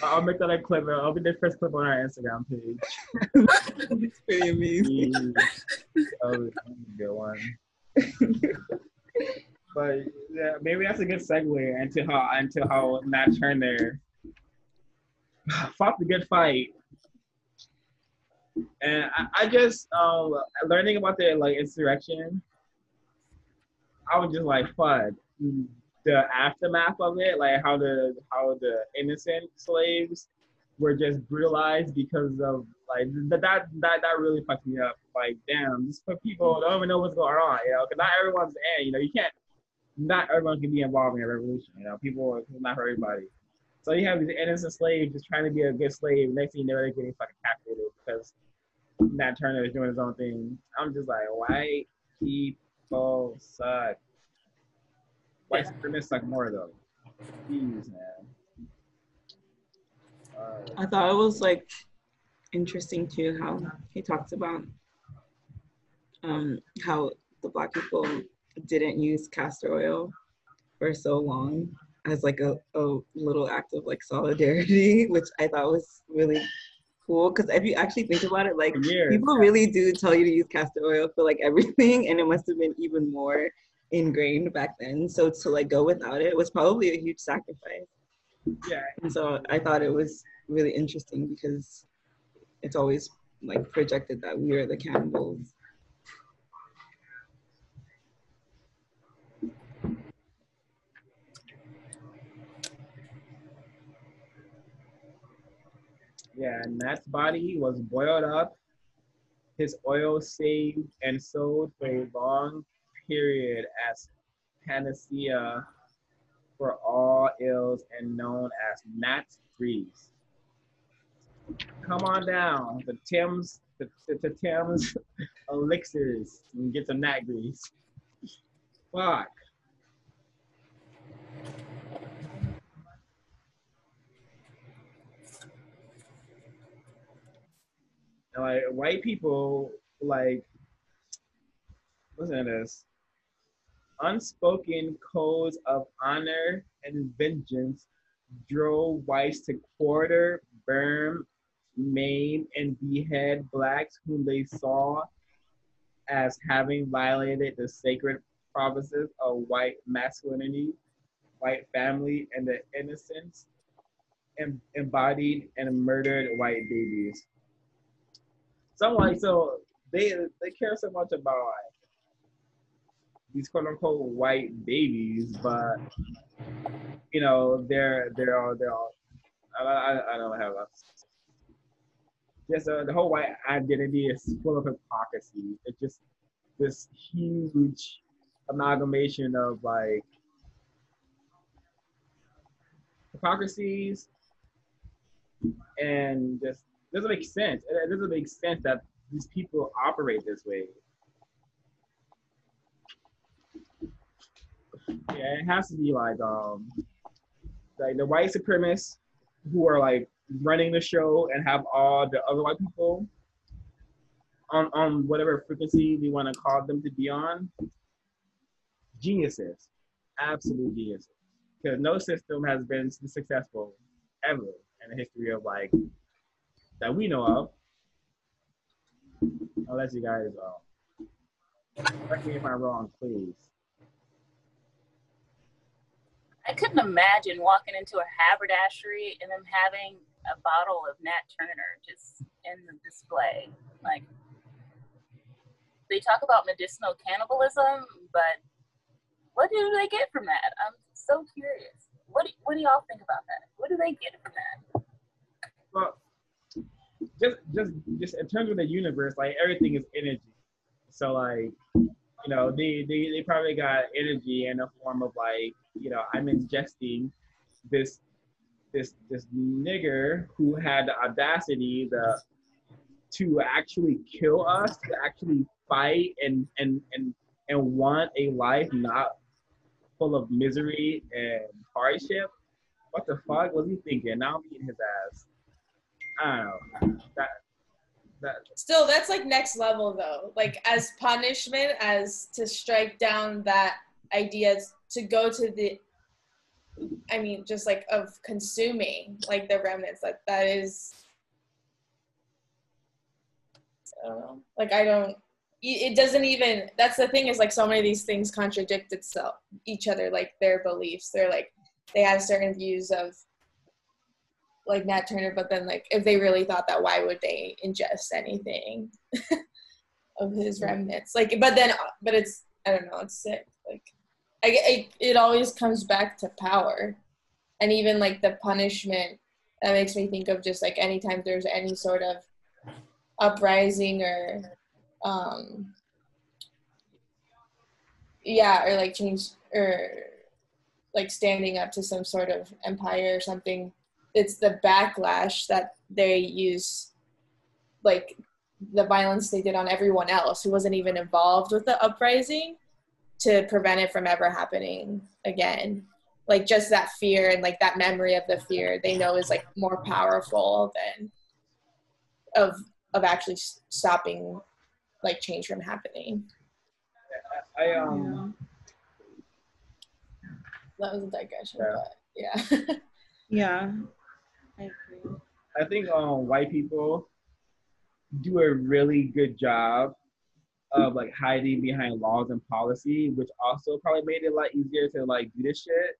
I'll make that a clip. I'll be the first clip on our Instagram page. it's pretty amazing. oh, good one. but yeah, maybe that's a good segue into how into how Nat Turner fought the good fight. And I, I just um learning about the like insurrection, I was just like, fuck. The aftermath of it, like how the how the innocent slaves were just brutalized because of like that that that, really fucked me up. Like damn, just people don't even know what's going on, you know, because not everyone's in, you know, you can't not everyone can be involved in a revolution, you know, people not for everybody. So you have these innocent slaves just trying to be a good slave. Next thing you know, they're getting fucking captured because Nat Turner is doing his own thing. I'm just like, white people suck. White supremacists suck more though. Jeez, man. I thought it was like interesting too how he talks about um, how the black people didn't use castor oil for so long as like a, a little act of like solidarity, which I thought was really cool. Because if you actually think about it, like people really do tell you to use castor oil for like everything, and it must have been even more ingrained back then. So to like go without it was probably a huge sacrifice. Yeah, And so I thought it was really interesting because it's always like projected that we are the cannibals. yeah. Nat's body was boiled up, his oil saved and sold for a long period as panacea for all ills and known as Nat's grease. Come on down, the Thames, the, the, the elixirs, and get some Nat grease. Fuck. Like white people like listen to this unspoken codes of honor and vengeance drove whites to quarter burn maim and behead blacks whom they saw as having violated the sacred promises of white masculinity white family and the innocence em- embodied and murdered white babies. So I'm like, so they they care so much about these quote unquote white babies, but you know they're they're all they're all I I, I don't have a just uh, the whole white identity is full of hypocrisy. It's just this huge amalgamation of like hypocrisies and just doesn't make sense. It, it doesn't make sense that these people operate this way. Yeah, it has to be like um like the white supremacists who are like running the show and have all the other white people on on whatever frequency we want to call them to be on. Geniuses, absolute geniuses, because no system has been successful ever in the history of like that we know of. Unless you guys uh, correct me if I'm wrong, please. I couldn't imagine walking into a haberdashery and them having a bottle of Nat Turner just in the display. Like, they talk about medicinal cannibalism, but what do they get from that? I'm so curious. What do, what do y'all think about that? What do they get from that? Well, just just just in terms of the universe, like everything is energy. So like, you know, they they, they probably got energy in the form of like, you know, I'm ingesting this this this nigger who had the audacity the to actually kill us, to actually fight and and and and want a life not full of misery and hardship. What the fuck was he thinking? Now I'm eating his ass. I don't know. That that Still, that's like next level though. Like as punishment, as to strike down that idea to go to the I mean, just like of consuming like the remnants. Like that is I don't know. Like I don't it doesn't even that's the thing is like so many of these things contradict itself each other like their beliefs they're like they have certain views of like Nat Turner, but then like if they really thought that, why would they ingest anything of his mm-hmm. remnants? Like, but then, uh, but it's I don't know, it's sick. Like, I, I it always comes back to power, and even like the punishment that makes me think of just like anytime there's any sort of uprising or um yeah or like change or like standing up to some sort of empire or something it's the backlash that they use like the violence they did on everyone else who wasn't even involved with the uprising to prevent it from ever happening again like just that fear and like that memory of the fear they know is like more powerful than of of actually stopping like change from happening. I um That was a digression, Yeah. but yeah. Yeah. I agree. I think um white people do a really good job of like hiding behind laws and policy, which also probably made it a lot easier to like do this shit.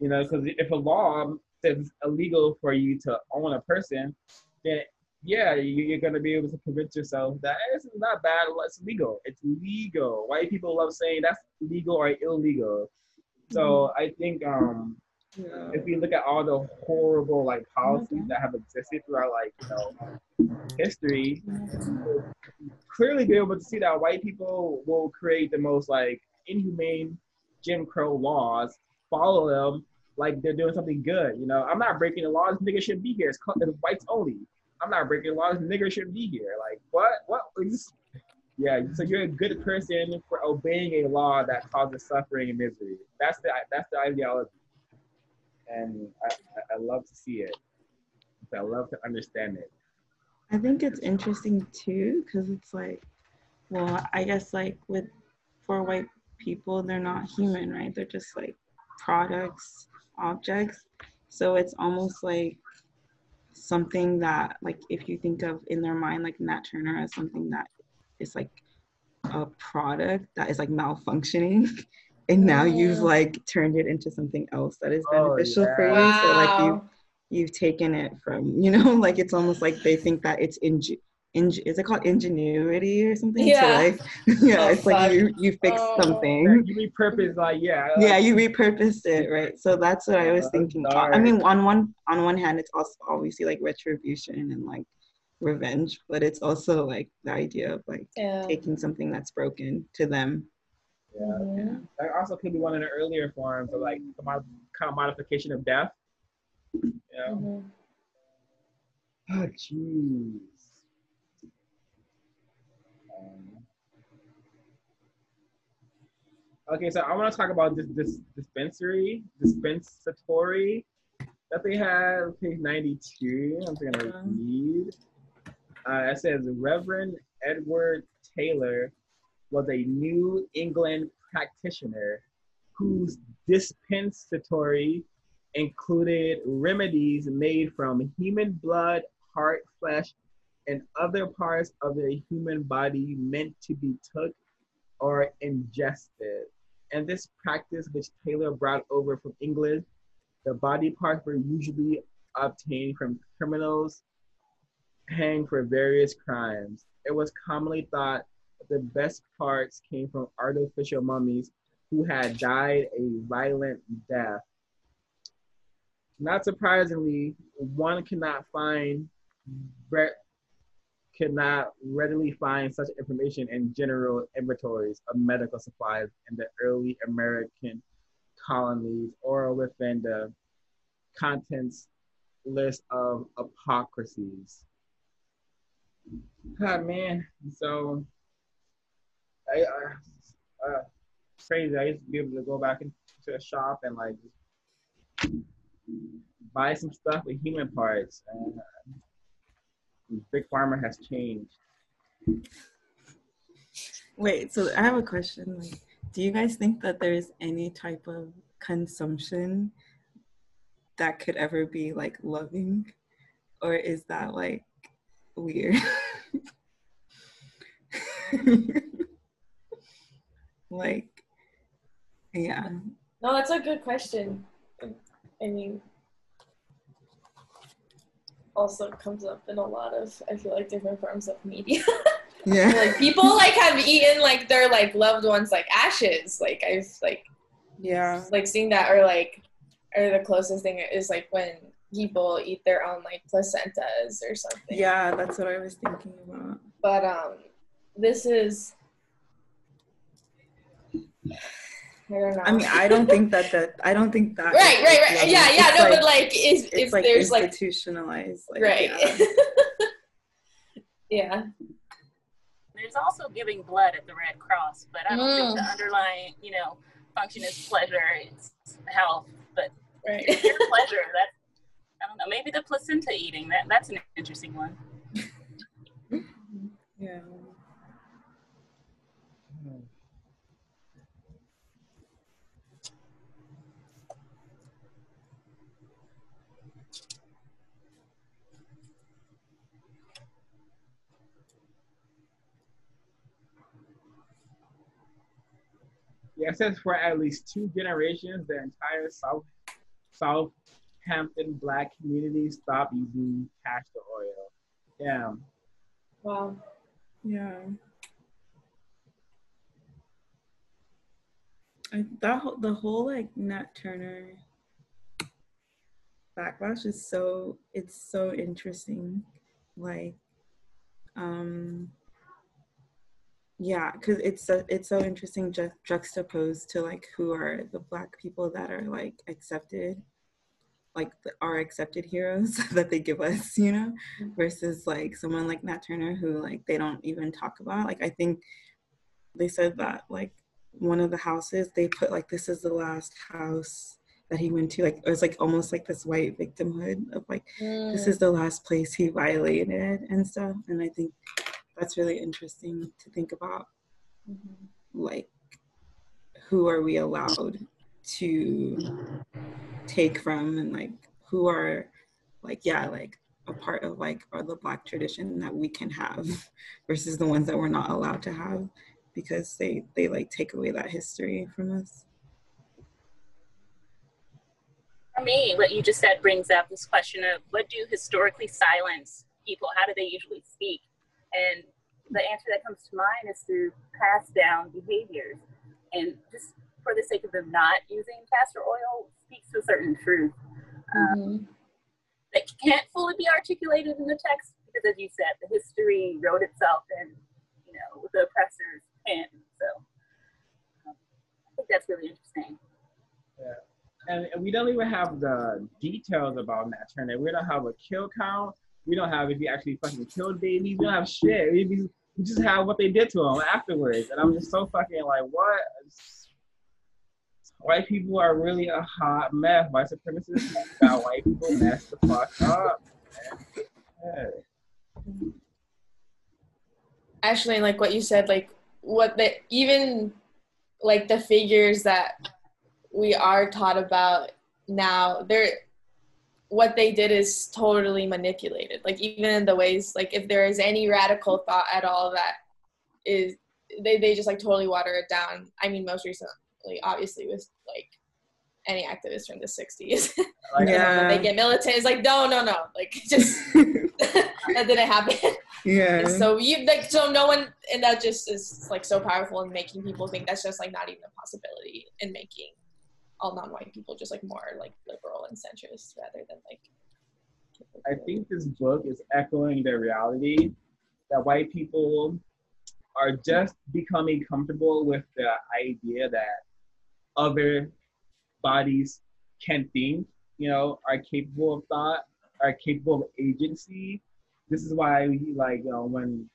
You know, because if a law says it's illegal for you to own a person, then yeah, you- you're gonna be able to convince yourself that "Eh, it's not bad. It's legal. It's legal. White people love saying that's legal or illegal. So I think um Yeah. if we look at all the horrible like policies that have existed throughout like you know history, clearly be able to see that white people will create the most like inhumane Jim Crow laws, follow them like they're doing something good. You know, I'm not breaking the laws. Niggas shouldn't be here. It's, called, it's whites only. I'm not breaking the laws. Niggas shouldn't be here. Like what? What? It's- yeah. So you're a good person for obeying a law that causes suffering and misery. That's the that's the ideology and I, I- love to see it. I love to understand it. I think it's interesting too because it's like, well, I guess like with for white people, they're not human, right? They're just like products, objects. So it's almost like something that, like, if you think of in their mind, like Nat Turner as something that is like a product that is like malfunctioning. And now you've Mhm. like turned it into something else that is Oh, beneficial for you. yeah. So like you Wow. you've taken it from you know like it's almost like they think that it's inge- inge- is it called ingenuity or something Yeah. to like yeah Oh, it's like you you fix Oh. something You repurpose like yeah. yeah you repurposed it right so that's what i was Oh, thinking i mean on one on one hand it's also obviously like retribution and like revenge but it's also like the idea of like Yeah. taking something that's broken to them yeah. Mhm. That also could be one of the earlier forms of like the mod- kind of modification of death. Know? Mhm. Oh jeez. Um, Okay, so I want to talk about this this dispensary, dispensatory that they have, page 92. I'm just gonna Um. read. Uh, it says Reverend Edward Taylor was a New England practitioner whose dispensatory included remedies made from human blood, heart, flesh, and other parts of the human body meant to be took or ingested. And this practice, which Taylor brought over from England, the body parts were usually obtained from criminals hanged for various crimes. It was commonly thought the best parts came from artificial mummies who had died a violent death. Not surprisingly, one cannot find cannot readily find such information in general inventories of medical supplies in the early American colonies or within the contents list of apothecaries. Ah man, so I uh, uh, crazy. I used to be able to go back into a shop and like buy some stuff with human parts. And, uh, Big Pharma has changed. Wait, so I have a question. Like, do you guys think that there's any type of consumption that could ever be like loving? Or is that like weird? like, yeah. No, that's a good question. I mean, also comes up in a lot of I feel like different forms of media. Yeah. like people like have eaten like their like loved ones like ashes. Like I've like Yeah. like seeing that or like or the closest thing is like when people eat their own like placentas or something. Yeah, that's what I was thinking about. But um this is I don't know. I mean, I don't think that that I don't think that. right, is right, right. loving. Yeah, yeah, It's no, like- but like is it's if like there's like institutionalized. Like, right. yeah. yeah. There's also giving blood at the Red Cross, but I don't Mm. think the underlying, you know, function is pleasure. It's health, but Right. pure pleasure. That I don't know. Maybe the placenta eating. That that's an interesting one. Yeah. Yeah, it says for at least two generations, the entire South Southampton black community stopped using castor oil. Damn. Wow. Yeah. I, that the whole like Nat Turner backlash is so it's so interesting. Like, um, yeah, because it's so, it's so interesting ju- juxtaposed to like who are the black people that are like accepted like the, our accepted heroes that they give us, you know, versus like someone like Nat Turner who like they don't even talk about. Like I think they said that like one of the houses they put like this is the last house that he went to. Like it was like almost like this white victimhood of like Mm. this is the last place he violated and stuff. And I think that's really interesting to think about Mhm. like who are we allowed to take from and like who are like yeah like a part of like are the black tradition that we can have versus the ones that we're not allowed to have because they they like take away that history from us For me, what you just said brings up this question of what do historically silence people? How do they usually speak? And the answer that comes to mind is through passed down behaviors. And just for the sake of them not using castor oil speaks to a certain truth Mhm. that can't fully be articulated in the text because, as you said, the history wrote itself and, you know, with the oppressor's pen. So um, I think that's really interesting. And, and we don't even have the details about Nat Turner. We don't have a kill count. We don't have if he actually fucking killed babies. We don't have shit. We, we just have what they did to him afterwards. And I'm just so fucking like, what? White people are really a hot mess. White supremacists got white people messed the fuck up. Yeah. actually like what you said like what the even like the figures that we are taught about now they're what they did is totally manipulated. Like even in the ways like if there is any radical thought at all that is they, they just like totally water it down. I mean most recently obviously with like any activist from the 60s Like, Yeah. they get militant. It's like no no no. Like just that didn't happen. Yeah. And so you like so no one and that just is like so powerful in making people think that's just like not even a possibility in making all non-white people just like more like liberal and centrist rather than like I think this book is echoing the reality that white people are just becoming comfortable with the idea that other bodies can think, you know, are capable of thought, are capable of agency. This is why we like, you know, when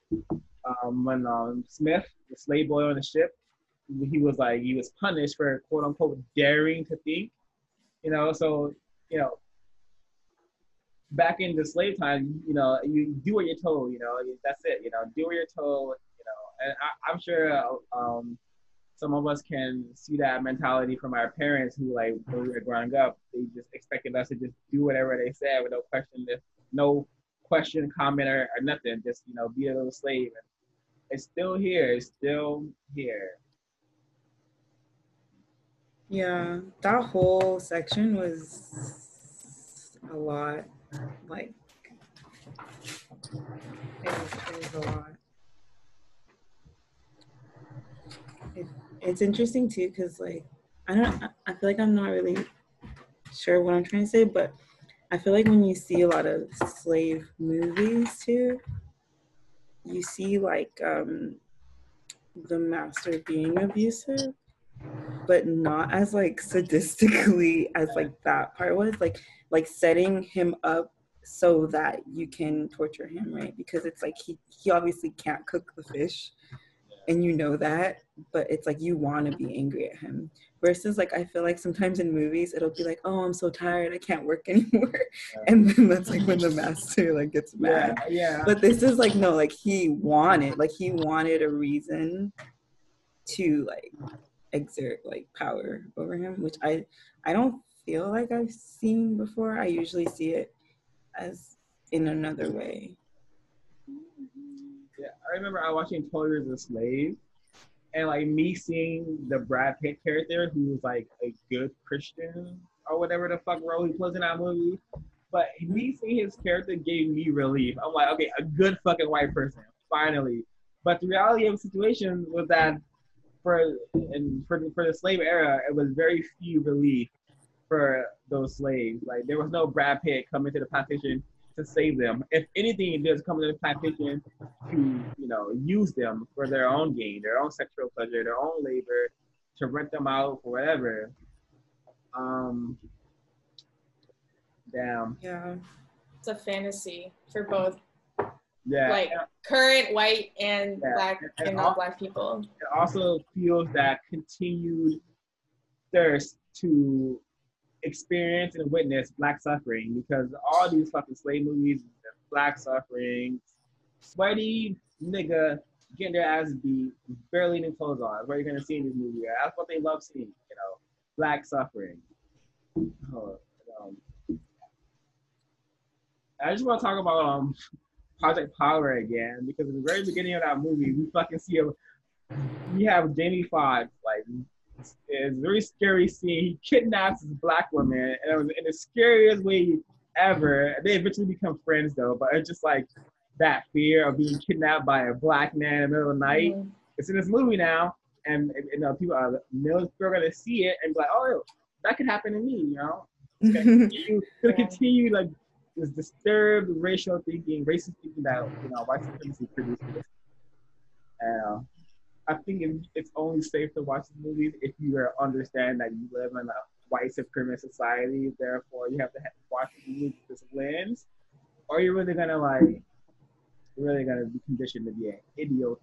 um, when um, Smith, the slave boy on the ship, he was like he was punished for quote unquote daring to think, you know. So you know, back in the slave time, you know, you do what you're told, you know, that's it, you know, do what you're told, you know, and I, I'm sure um, some of us can see that mentality from our parents who, like, when we were growing up, they just expected us to just do whatever they said with no question, no question, comment, or, or nothing, just, you know, be a little slave. And it's still here, it's still here. Yeah that whole section was a lot like it was, it was a lot. It, it's interesting too because like i don't I- feel like i'm not really sure what i'm trying to say but i feel like when you see a lot of slave movies too you see like um the master being abusive but not as like sadistically as like that part was like like setting him up so that you can torture him right because it's like he he obviously can't cook the fish and you know that, but it's like you want to be angry at him. Versus like I feel like sometimes in movies it'll be like, oh, I'm so tired, I can't work anymore, and then that's like when the master like gets mad. Yeah, yeah. But this is like no, like he wanted, like he wanted a reason to like exert like power over him, which I I don't feel like I've seen before. I usually see it as in another way. Yeah, I remember I watching Twelve Years a Slave, and like me seeing the Brad Pitt character, who was like a good Christian or whatever the fuck role he plays in that movie. But me seeing his character gave me relief. I'm like, okay, a good fucking white person, finally. But the reality of the situation was that for and for the, for the slave era, it was very few relief for those slaves. Like there was no Brad Pitt coming to the plantation to save them. If anything, there's coming to the plantation to, you know, use them for their own gain, their own sexual pleasure, their own labor, to rent them out for whatever. Um, damn. Yeah. It's a fantasy for both Yeah. like current white and Yeah, black and- and and non al- black people. it also feels that continued thirst to experience and witness black suffering because all these fucking slave movies, black suffering, sweaty nigga getting their ass beat, barely any clothes on. That's what you're gonna see in this movie. That's what they love seeing, you know, black suffering. Oh, um, I just want to talk about um Project Power again because in the very beginning of that movie, we fucking see a we have Jamie Foxx like it's a very scary scene. He kidnaps this black woman, and it was in the scariest way ever. They eventually become friends though, but it's just like that fear of being kidnapped by a black man in the middle of the night. Mhm. It's in this movie now, and you know people are millions people are gonna see it and be like, oh, that could happen to me, you know. It's gonna continue, it's gonna continue like this disturbed racial thinking, racist thinking that you know white supremacy produces. Uh, I think it's only safe to watch the movies if you understand that you live in a white supremacist society. Therefore, you have to watch the movies with this lens, or you're really gonna like, you're really gonna be conditioned to be an idiota.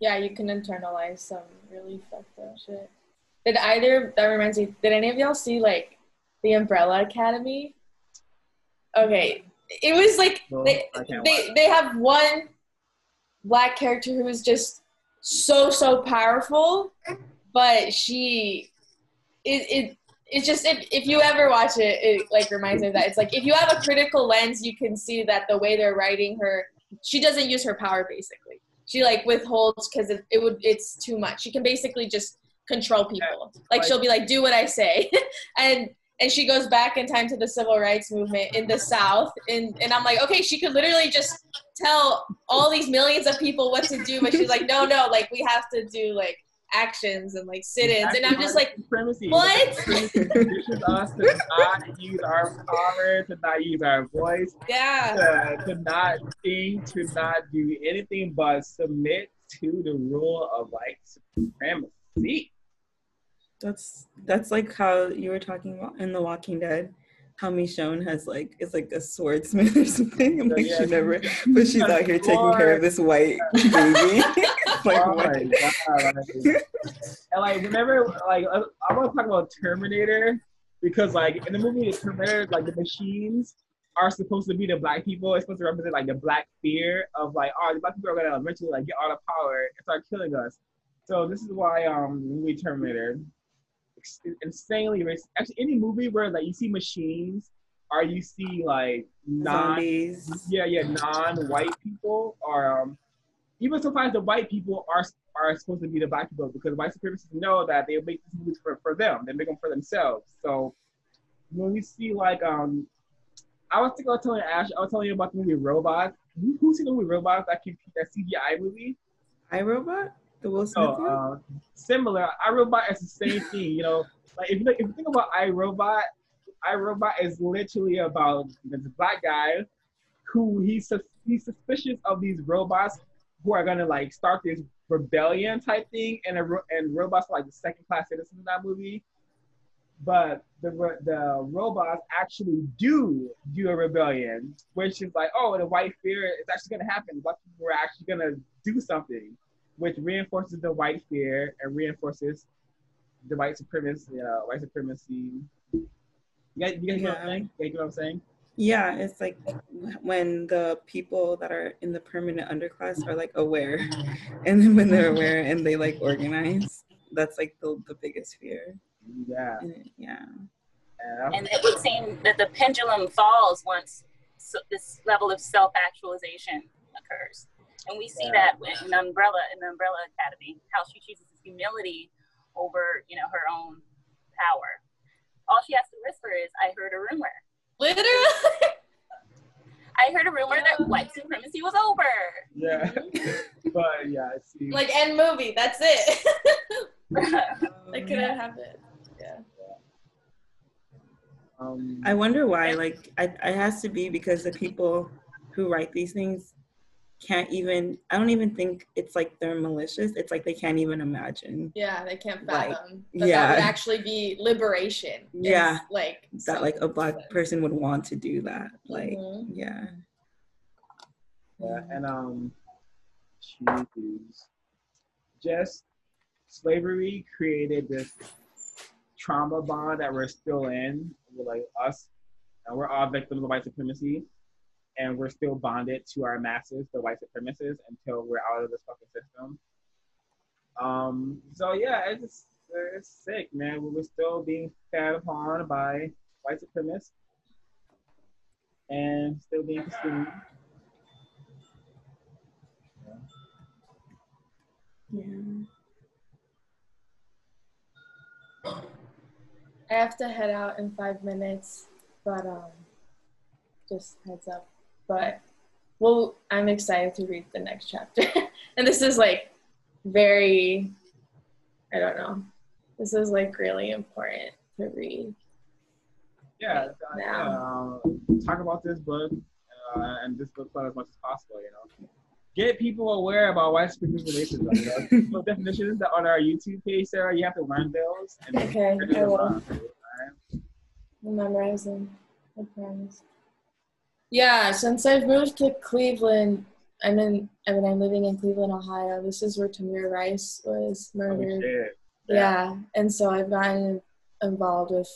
Yeah, you can internalize some really fucked up shit. Did either that reminds me? Did any of y'all see like the Umbrella Academy? Okay, it was like No, they they they have one black character who is just so so powerful, but she it it it's just if, if you ever watch it, it like reminds me of that. It's like if you have a critical lens, you can see that the way they're writing her, she doesn't use her power basically. She like withholds because it, it would it's too much. She can basically just control people. Like like- she'll be like, do what I say, and and she goes back in time to the civil rights movement in the South, and and I'm like, okay, she could literally just tell all these millions of people what to do, but she's like, no, no, like we have to do like actions and like sit-ins, and I'm just like, supremacy. what? Supremacy conditions us to not use our power, to not use our voice, yeah, to, to not think, to not do anything but submit to the rule of like supremacy. That's that's like how you were talking about in The Walking Dead, how Michonne has like is like a swordsmith or something. So, like yeah, she never, but she's out here taking care of this white baby. like oh what? Like, and like whenever like I, I want to talk about Terminator because like in the movie Terminator, like the machines are supposed to be the black people. It's supposed to represent like the black fear of like oh the black people are gonna eventually like get all the power and start killing us. So this is why um the movie Terminator ex- insanely racist. Actually, any movie where like you see machines or you see like non Zombies. yeah, yeah, non-white people or um, even sometimes the white people are are supposed to be the black people because white supremacists know that they make these movies for, for them. They make them for themselves. So when we see like um, I was thinking I was telling Ash, I was telling you about the movie Robots. Who, who's seen the movie Robots? That can that CGI movie. iRobot, the Will Smith So one. uh, similar. iRobot is the same thing. You know, like if you if you think about iRobot, iRobot is literally about this black guy who he's he's suspicious of these robots who are gonna like start this rebellion type thing, and a and robots are like the second class citizens in that movie. but the the robots actually do do a rebellion, which is like, oh, the white fear is actually gonna happen. Black people are actually gonna do something, which reinforces the white fear and reinforces the white supremacy. Uh, white supremacy. You guys, you guys know what I'm Yeah. saying? You get what I'm saying? Yeah, it's like when the people that are in the permanent underclass are like aware, and then when they're aware and they like organize, that's like the, the biggest fear. Yeah. And it- yeah. And And it would seem that the pendulum falls once so this level of self-actualization occurs. And we see Yeah. that in Umbrella, in the Umbrella Academy, how she chooses humility over, you know, her own power. All she has to whisper is, "I heard a rumor. Literally. I heard a rumor that white supremacy was over." yeah. but yeah, it seems like end movie. That's it. that could have happened. Yeah. um, I wonder why. Like, I, it has to be because the people who write these things can't even. I don't even think it's like they're malicious. It's like they can't even imagine Yeah, they can't Like, fathom that yeah. that would actually be liberation. Yeah. like that like a black something. person would want to do that. Like, Mhm. yeah. Yeah, and um, jeez, just slavery created this trauma bond that we're still in with like us, and we're all victims of white supremacy, and we're still bonded to our masses, the white supremacists, until we're out of this fucking system. Um, so yeah, it's it's sick, man. We're still being fed upon by white supremacists, and still being consumed. Yeah. I have to head out in five minutes, but um, just heads up. But well, I'm excited to read the next chapter, and this is like very, I don't know, this is like really important to read. yeah, uh, now. talk about this book uh, and this book club as much as possible. You know, get people aware about white supremacy and racism. You know, definitions that on our YouTube page, Sarah. You have to learn those. And Okay, I them will. I'm memorizing. I promise. Yeah, since I've moved to Cleveland, I'm in. I mean, I'm living in Cleveland, Ohio. This is where Tamir Rice was Holy murdered. shit. Yeah, and so I've gotten involved with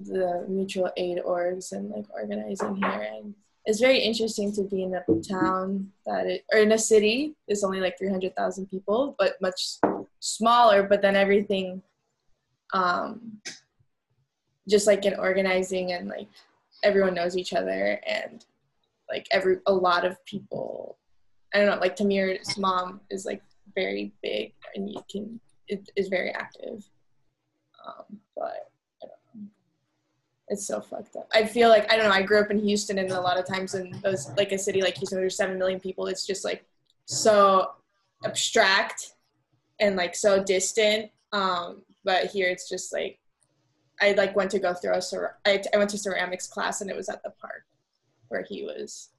the mutual aid orgs and like organizing here, and it's very interesting to be in a town that it or in a city. It's only like three hundred thousand people, but much smaller. But then everything, um, just like in organizing and like everyone knows each other and like every a lot of people. I don't know, like Tamir's mom is like very big and you can it is very active. Um, but. It's so fucked up. I feel like I don't know. I grew up in Houston, and a lot of times in those like a city like Houston, there's seven million people. It's just like so abstract and like so distant. Um, but here it's just like I like went to go through a cer- I, I went to ceramics class, and it was at the park where he was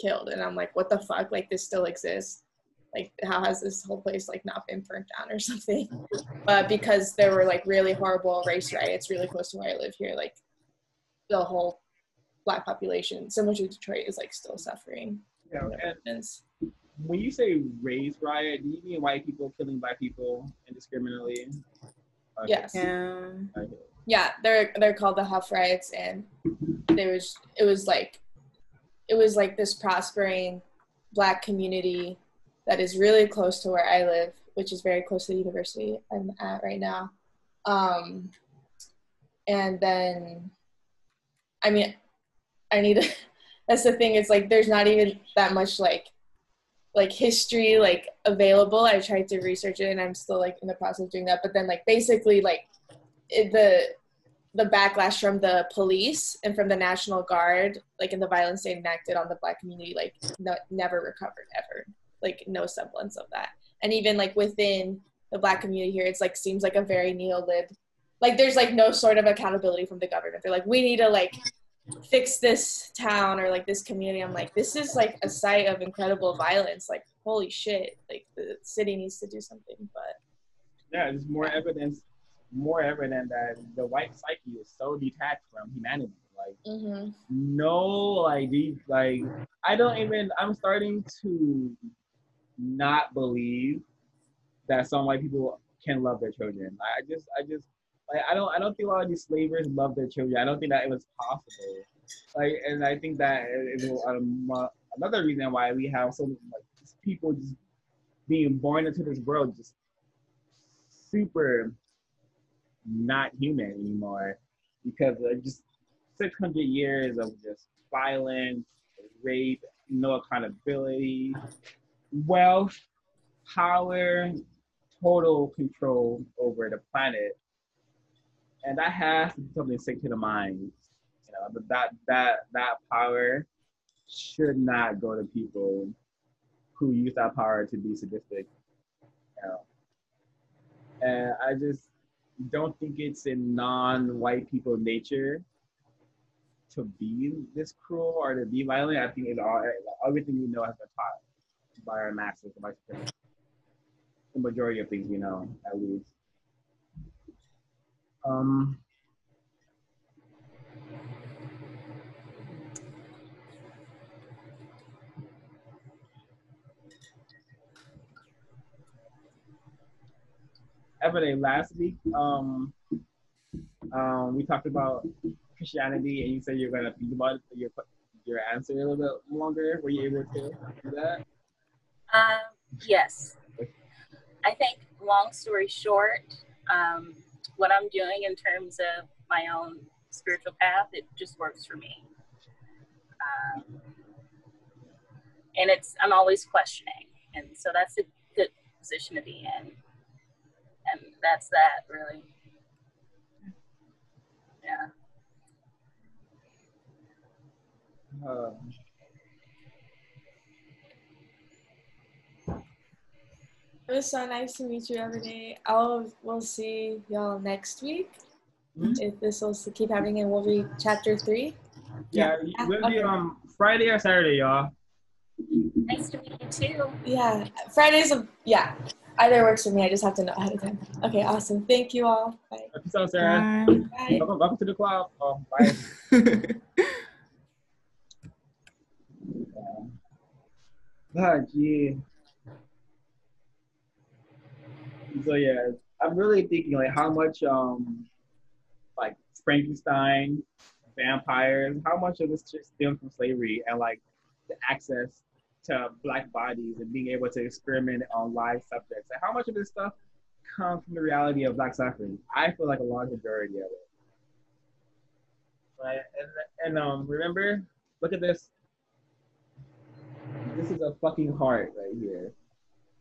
killed, and I'm like, what the fuck? Like this still exists like how has this whole place like not been burnt down or something but because there were like really horrible race riots really close to where i live here like the whole black population similar to detroit is like still suffering Yeah, and and when you say race riot, do you mean white people killing black people indiscriminately? Okay. yes Yeah. Okay. Yeah they're they're called the Hough riots and there was it was like it was like this prospering black community that is really close to where i live which is very close to the university i'm at right now. Um and then i mean i need to that's the thing it's like there's not even that much like like history like available. I tried to research it and i'm still like in the process of doing that. But then like basically like the the backlash from the police and from the national guard like in the violence they enacted on the black community like no, never recovered ever. Like no semblance of that. And even like within the black community here it's like seems like a very neo-lib like there's like no sort of accountability from the government. They're like we need to like fix this town or like this community. I'm like this is like a site of incredible violence. Like holy shit. Like the city needs to do something but Yeah, there's more evidence more evident that the white psyche is so detached from humanity. Like hmm no, like these, like I don't even. I'm starting to not believe that some white people can love their children. I just, I just, like, I don't, I don't think a lot of these slavers love their children. I don't think that it was possible. Like, and I think that is um, another reason why we have so many like people just being born into this world just super not human anymore because of just 600 years of just violence, rape, no accountability, wealth, power, total control over the planet. And that has to be something sick to the mind. You know, that that that power should not go to people who use that power to be sadistic. You know. And I just don't think it's in non-white people nature to be this cruel or to be violent. I think it's all everything we know has been taught by our masters, by the majority of things we know, at least. Um, Everday, last week, um, um, we talked about Christianity, and you said you're gonna think about your your answer a little bit longer. Were you able to do that? Um, yes. I think, long story short, um, what I'm doing in terms of my own spiritual path, it just works for me. Um, and it's, I'm always questioning. And so that's a good position to be in. And that's that, really. Yeah. Um, It was so nice to meet you every day. I'll we'll see y'all next week. Mhm. If this will keep happening, and we'll be chapter three. yeah, Yeah, we'll be okay. um Friday or Saturday, y'all. Nice to meet you too. Yeah, Fridays. Of, yeah, either works for me. I just have to know ahead of time. Okay, awesome. Thank you all. Bye. Peace out, Sarah. Bye. Bye. Welcome, welcome to the club. Oh, bye. God, yeah. So yeah, I'm really thinking like how much um like Frankenstein, vampires, how much of this shit stems from slavery and like the access to black bodies and being able to experiment on live subjects. And how much of this stuff comes from the reality of black suffering? I feel like a large majority of it. Right? And, and um remember, look at this. This is a fucking heart right here.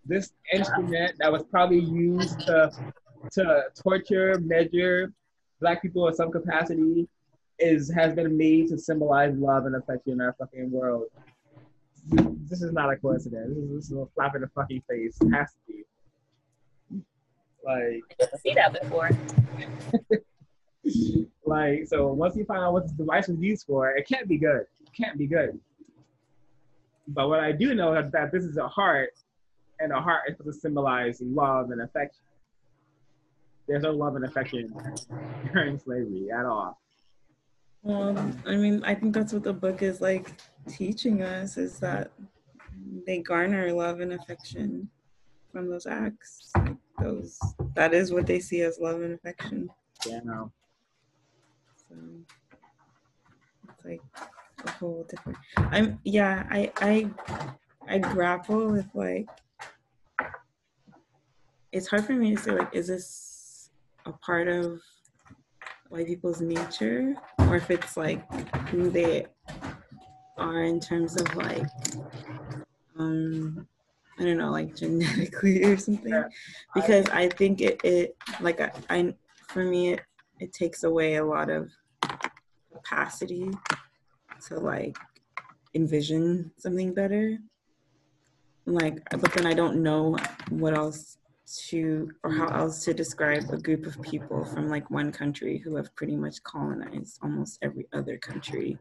This instrument that was probably used to to torture, measure black people in some capacity is has been made to symbolize love and affection in our fucking world. This is not a coincidence. This is, this is a slap in the fucking face. It has to be. Like, I didn't see that before. like so once you find out what this device was used for, it can't be good. It can't be good. But what I do know is that this is a heart, and a heart is supposed to symbolize love and affection. There's no love and affection during slavery at all. Well, I mean, I think that's what the book is like teaching us is that they garner love and affection from those acts. Like those that is what they see as love and affection. Know. So it's like a whole different I'm yeah, I I I grapple with like it's hard for me to say like is this a part of white people's nature or if it's like who they are in terms of like um I don't know like genetically or something. Because I think it, it like I, I for me it, it takes away a lot of capacity to like envision something better. Like but then I don't know what else to or how mm-hmm. else to describe a group of people from like one country who have pretty much colonized almost every other country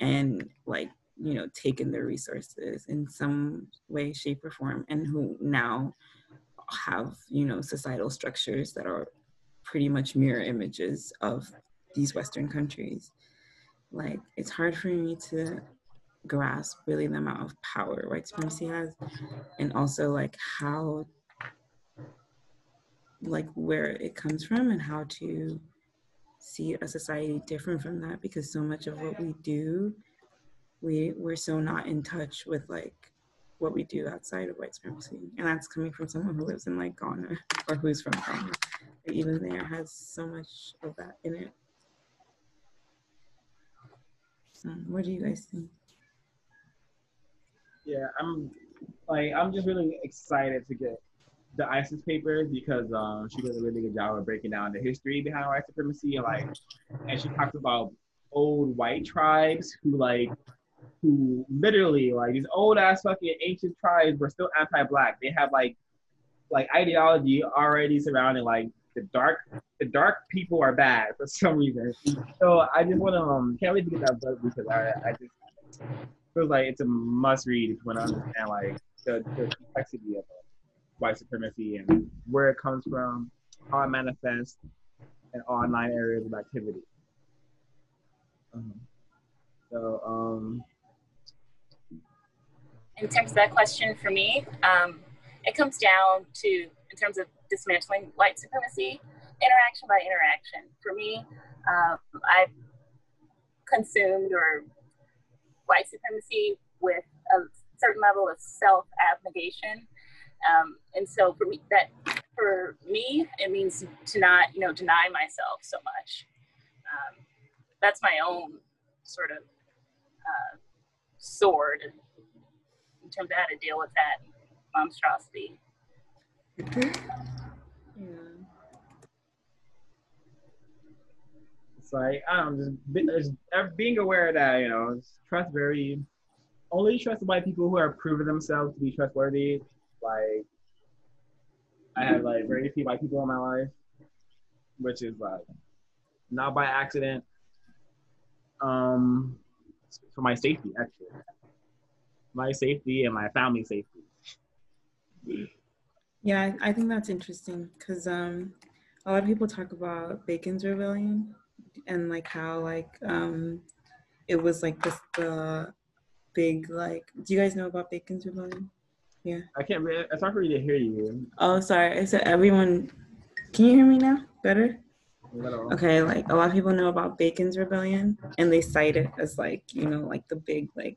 and like you know taken their resources in some way shape or form and who now have you know societal structures that are pretty much mirror images of these Western countries. Like it's hard for me to grasp really the amount of power white supremacy has and also like how like where it comes from and how to see a society different from that because so much of what we do we we're so not in touch with like what we do outside of white supremacy. And that's coming from someone who lives in like ghana or who's from ghana. Even there has so much of that in it. So what do you guys think? Yeah i'm like i'm just really excited to get the ISIS papers because um, she does a really good job of breaking down the history behind white supremacy and like, and she talks about old white tribes who like, who literally like these old ass fucking ancient tribes were still anti-black. They have like, like ideology already surrounding like the dark, the dark people are bad for some reason. So I just want to um can't wait to get that book because I I just feels like it's a must read if you want to understand like the, the complexity of it white supremacy and where it comes from, how it manifests, and all nine areas of activity. Um, so, um, in terms of that question for me, um, it comes down to, in terms of dismantling white supremacy, interaction by interaction. For me, um, I've consumed or white supremacy with a certain level of self abnegation um, and so for me, that for me, it means to not, you know, deny myself so much. Um, that's my own sort of uh, sword in terms of how to deal with that monstrosity. It's like I don't just, just being aware that you know trust very only trust white people who are proven themselves to be trustworthy like I have like very few white people in my life, which is like not by accident. Um, for my safety actually, my safety and my family safety. Yeah, I think that's interesting because um, a lot of people talk about Bacon's Rebellion and like how like um, it was like this the big like. Do you guys know about Bacon's Rebellion? Yeah. I can't. Really, it's hard for me to hear you. Oh, sorry. I said everyone. Can you hear me now? Better. Okay, like a lot of people know about Bacon's Rebellion, and they cite it as like you know like the big like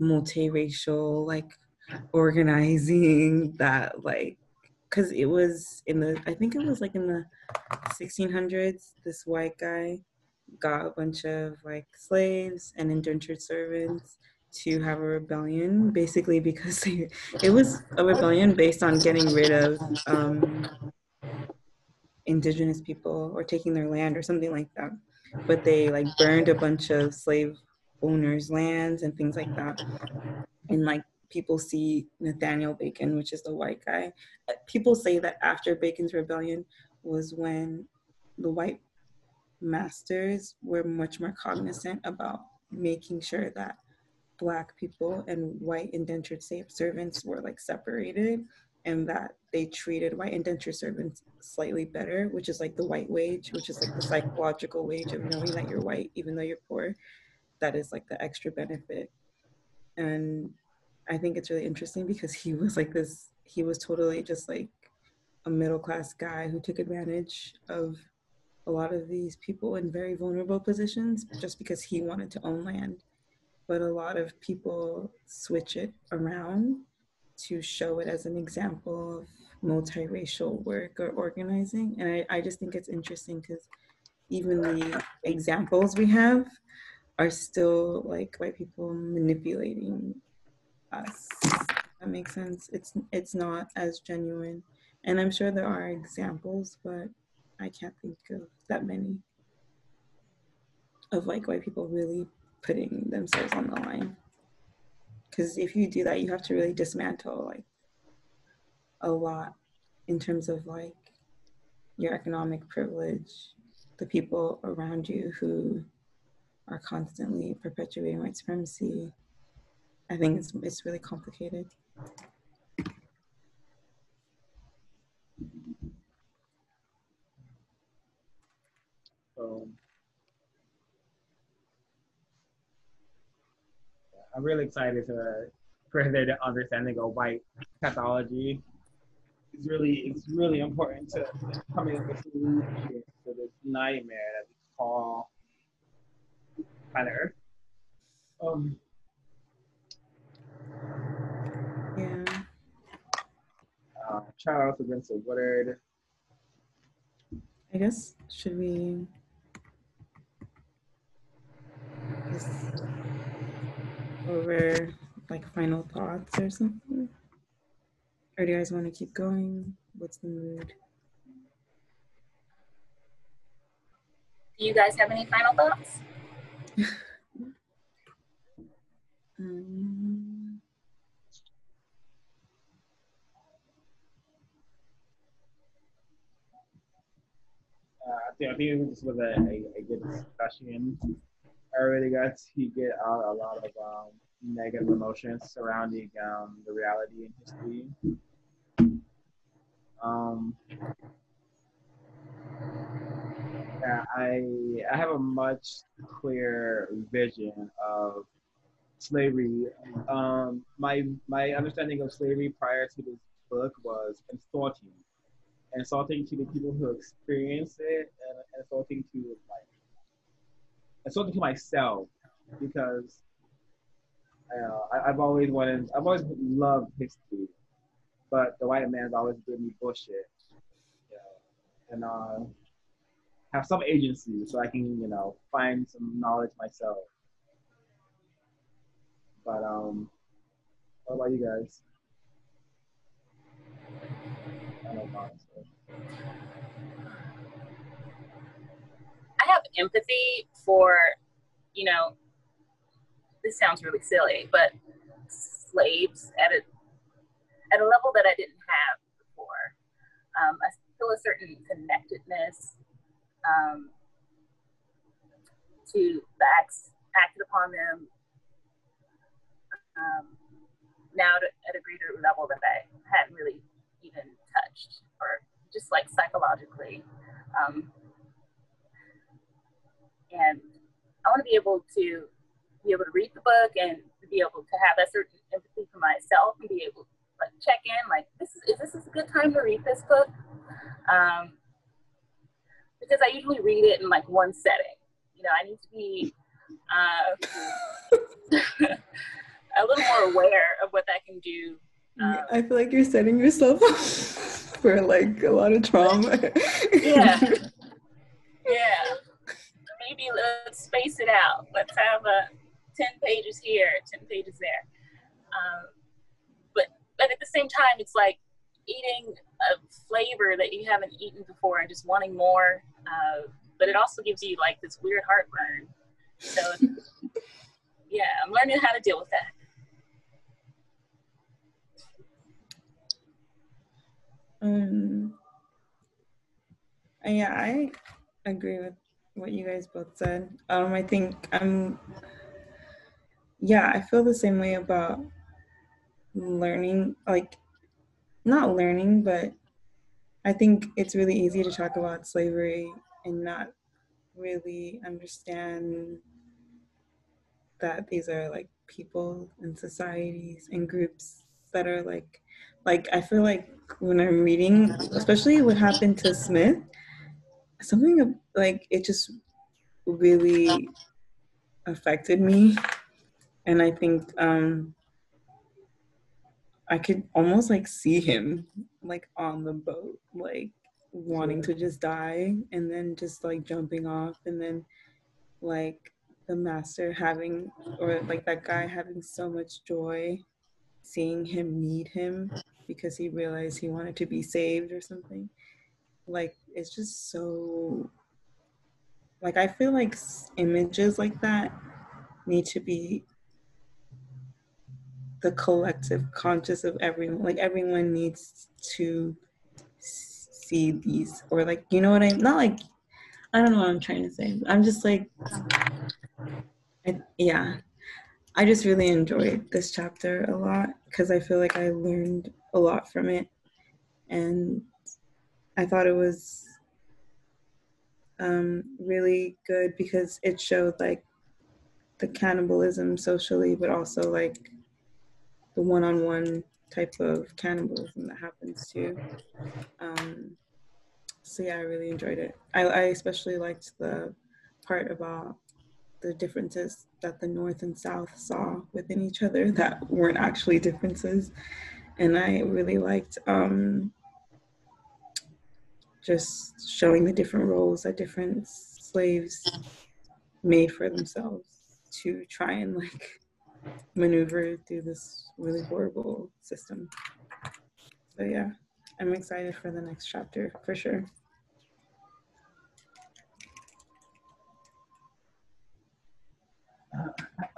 multiracial like organizing that like because it was in the I think it was like in the 1600s. This white guy got a bunch of like slaves and indentured servants to have a rebellion, basically because it was a rebellion based on getting rid of um, indigenous people or taking their land or something like that. But they like burned a bunch of slave owners' lands and things like that. And like people see Nathaniel Bacon, which is the white guy. People say that after Bacon's rebellion was when the white masters were much more cognizant about making sure that black people and white indentured servants were like separated and that they treated white indentured servants slightly better which is like the white wage which is like the psychological wage of knowing that you're white even though you're poor. That is like the extra benefit. And i think it's really interesting because he was like this he was totally just like a middle class guy who took advantage of a lot of these people in very vulnerable positions just because he wanted to own land but a lot of people switch it around to show it as an example of multiracial work or organizing. And I, I just think it's interesting because even the examples we have are still like white people manipulating us. That makes sense. It's it's not as genuine. And I'm sure there are examples, but I can't think of that many of like white people really putting themselves on the line. Because if you do that, you have to really dismantle like a lot in terms of like your economic privilege, the people around you who are constantly perpetuating white supremacy. I think it's it's really complicated. So I'm really excited to further the understanding of white pathology. It's really it's really important to coming up with solutions to this nightmare that we call planet Earth. Um, Yeah. uh, Charles against Woodard. I guess should we over like final thoughts or something? Or do you guys want to keep going? What's the mood? Do you guys have any final thoughts? Um, Uh, I think I think this was a, a, a good discussion. I really got to get out a lot of um, negative emotions surrounding um, the reality and history. Um, yeah, I I have a much clearer vision of slavery. Um, my my understanding of slavery prior to this book was insulting, insulting to the people who experience it, and insulting to like insulting to myself because uh, I, I've always wanted, I've always loved history, but the white man's always given me bullshit. Know, and uh, have some agency so I can, you know, find some knowledge myself. But um, what about you guys? I don't know. honestly. I have empathy for, you know, this sounds really silly, but slaves at a at a level that I didn't have before. Um, I feel a certain connectedness um, to the acts acted upon them um, now to, at a greater level that I hadn't really even touched, or just like psychologically. Um, and I want to be able to be able to read the book and be able to have that certain empathy for myself and be able to like check in like this is, is this is a good time to read this book? Um, because I usually read it in like one setting. You know I need to be uh, a little more aware of what that can do. Um, I feel like you're setting yourself up for like a lot of trauma. yeah. Yeah maybe let's space it out. Let's have a 10 pages here 10 pages there. Um, but but at the same time it's like eating a flavor that you haven't eaten before and just wanting more uh, but it also gives you like this weird heartburn. So yeah i'm learning how to deal with that. Um, yeah, I agree with what you guys both said. Um, I think I'm, yeah, I feel the same way about learning, like, not learning, but I think it's really easy to talk about slavery and not really understand that these are like people and societies and groups that are like like I feel like when I'm reading, especially what happened to Smith, something like it just really affected me, and I think um, I could almost like see him like on the boat, like wanting to just die, and then just like jumping off, and then like the master having or like that guy having so much joy seeing him need him because he realized he wanted to be saved or something. Like it's just so like I feel like images like that need to be the collective conscious of everyone. Like everyone needs to see these or like you know what I'm not like I don't know what I'm trying to say. I'm just like I, yeah. I just really enjoyed this chapter a lot because I feel like I learned a lot from it. And I thought it was um, really good because it showed like the cannibalism socially, but also like the one-on-one type of cannibalism that happens too. Um, so yeah, I really enjoyed it. I, I especially liked the part about the differences that the North and South saw within each other that weren't actually differences. And I really liked um, just showing the different roles that different slaves made for themselves to try and like maneuver through this really horrible system. So yeah, I'm excited for the next chapter for sure.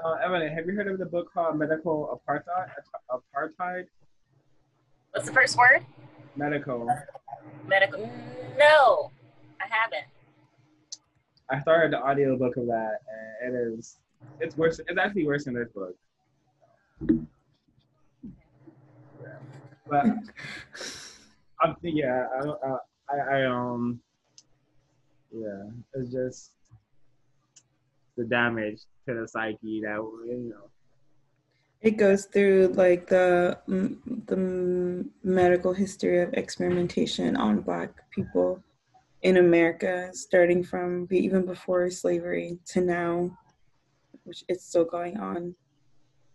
Uh, Evelyn, have you heard of the book called Medical Apartheid? Apartheid? What's the first word? Medical. Medical. No, I haven't. I started the audiobook of that, and it is it's worse. It's actually worse than this book. Yeah. But I'm yeah, I, I, I um yeah, it's just the damage to the psyche that you know. It goes through like the the medical history of experimentation on Black people in America, starting from even before slavery to now, which it's still going on.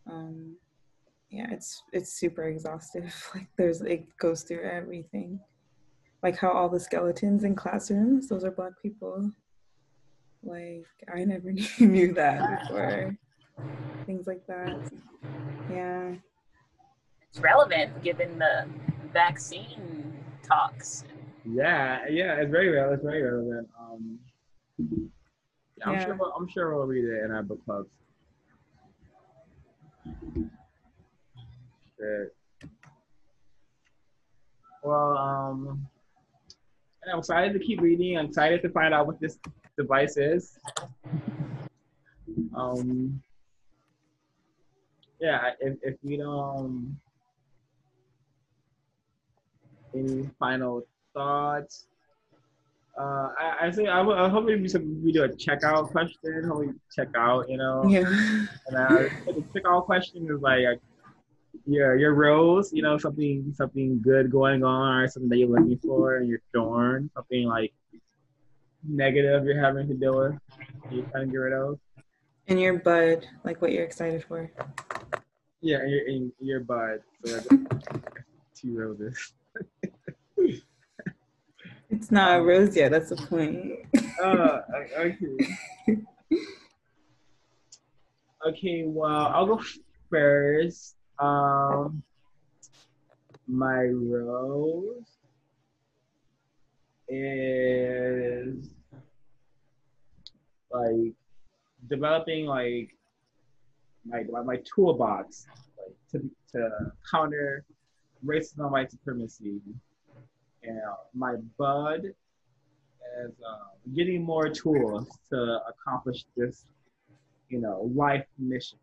Um, yeah, it's it's super exhaustive. Like there's it goes through everything, like how all the skeletons in classrooms those are Black people. Like I never knew that before. Things like that. Yeah. It's relevant given the vaccine talks yeah, yeah, it's very relevant. It's very relevant. Um, I'm yeah. sure. We'll, I'm sure we'll read it in our book clubs. Good. Well, um, I'm excited to keep reading. I'm excited to find out what this device is. Um, yeah, if, if you don't, um, any final thoughts. Uh, I, I think I, I hope we we do a checkout question. How we check out, you know? Yeah. And uh, the checkout question is like your your rose, you know, something something good going on or something that you're looking for, and your thorn, something like negative you're having to deal with, you trying to get rid of. And your bud, like what you're excited for. Yeah, and your, and your bud. So two roses. It's not a rose yet. That's the point. uh, okay. okay. Well, I'll go first. Um, my rose is like developing like my my toolbox like to to counter racism and white supremacy and my bud is uh, getting more tools to accomplish this, you know, life mission.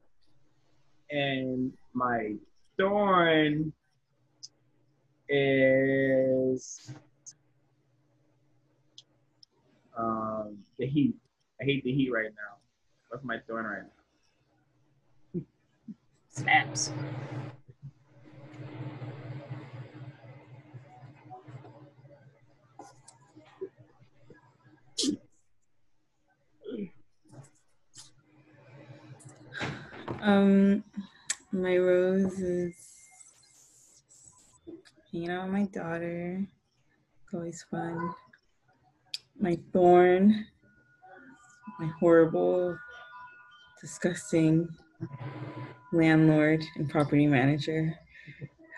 And my thorn is um, the heat. I hate the heat right now. That's my thorn right now. Snaps. Um, my rose is out with my daughter. It's always fun. My thorn, my horrible, disgusting landlord and property manager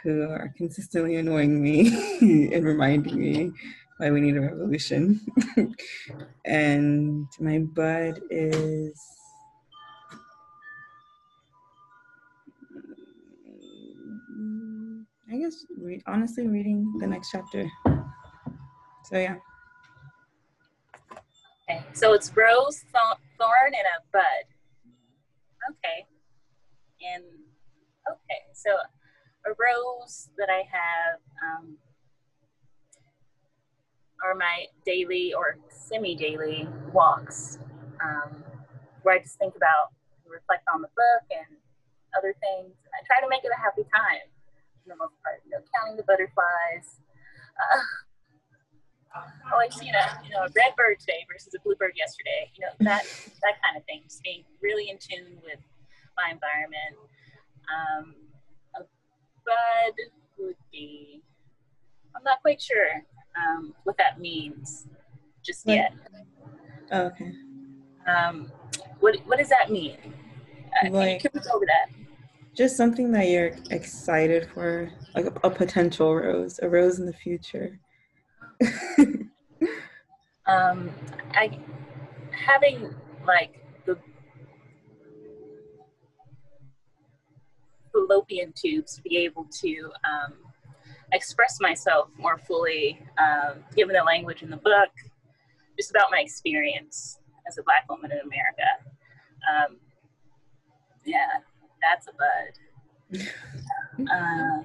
who are consistently annoying me and reminding me why we need a revolution. and my bud is I guess re- honestly reading the next chapter. So yeah. Okay, so it's rose, thorn, and a bud. Okay, and okay, so a rose that I have. Um, are my daily or semi-daily walks, um, where I just think about, reflect on the book and other things. I try to make it a happy time for the most part. You know, counting the butterflies. Uh, oh, I seen a you know a red bird today versus a blue bird yesterday. You know that that kind of thing. Just being really in tune with my environment. Um, a bud would be. I'm not quite sure um, what that means just yet. Oh, okay. Um, what what does that mean? Uh, you Like- can go over that? Just something that you're excited for, like a, a potential rose, a rose in the future. um, I having like the fallopian tubes to be able to um, express myself more fully, um, given the language in the book, just about my experience as a Black woman in America. Um, yeah, that's a bud. Uh,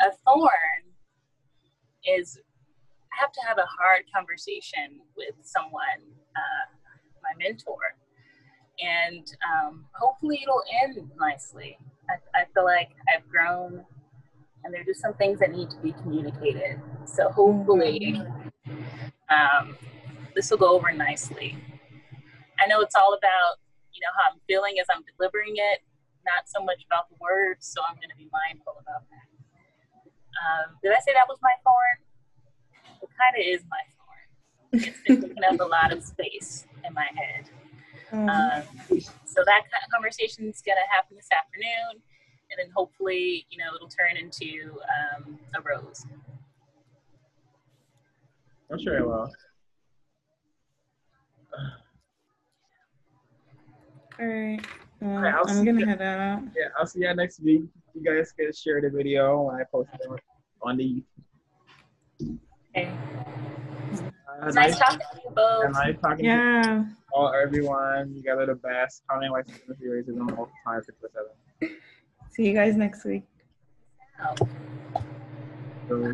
a thorn is I have to have a hard conversation with someone, uh, my mentor, and um, hopefully it'll end nicely. I, I feel like I've grown, and there are just some things that need to be communicated. So hopefully, um, this will go over nicely. I know it's all about you know how I'm feeling as I'm delivering it, not so much about the words. So I'm going to be mindful about that. Um, did I say that was my thorn? It kind of is my thorn. It's been taking up a lot of space in my head. Um, Um, so that kind of conversation is going to happen this afternoon, and then hopefully, you know, it'll turn into um, a rose. I'm sure it will. all right. Well, Alright, I'll I'm see gonna you. head out. Yeah, I'll see you next week. You guys can share the video when I post it on- on the. Okay. Uh, Nice nice, talking to you both. and nice talking to Yeah. all everyone. You guys are the best. How many white series is on all time six seven. See you guys next week. Oh. So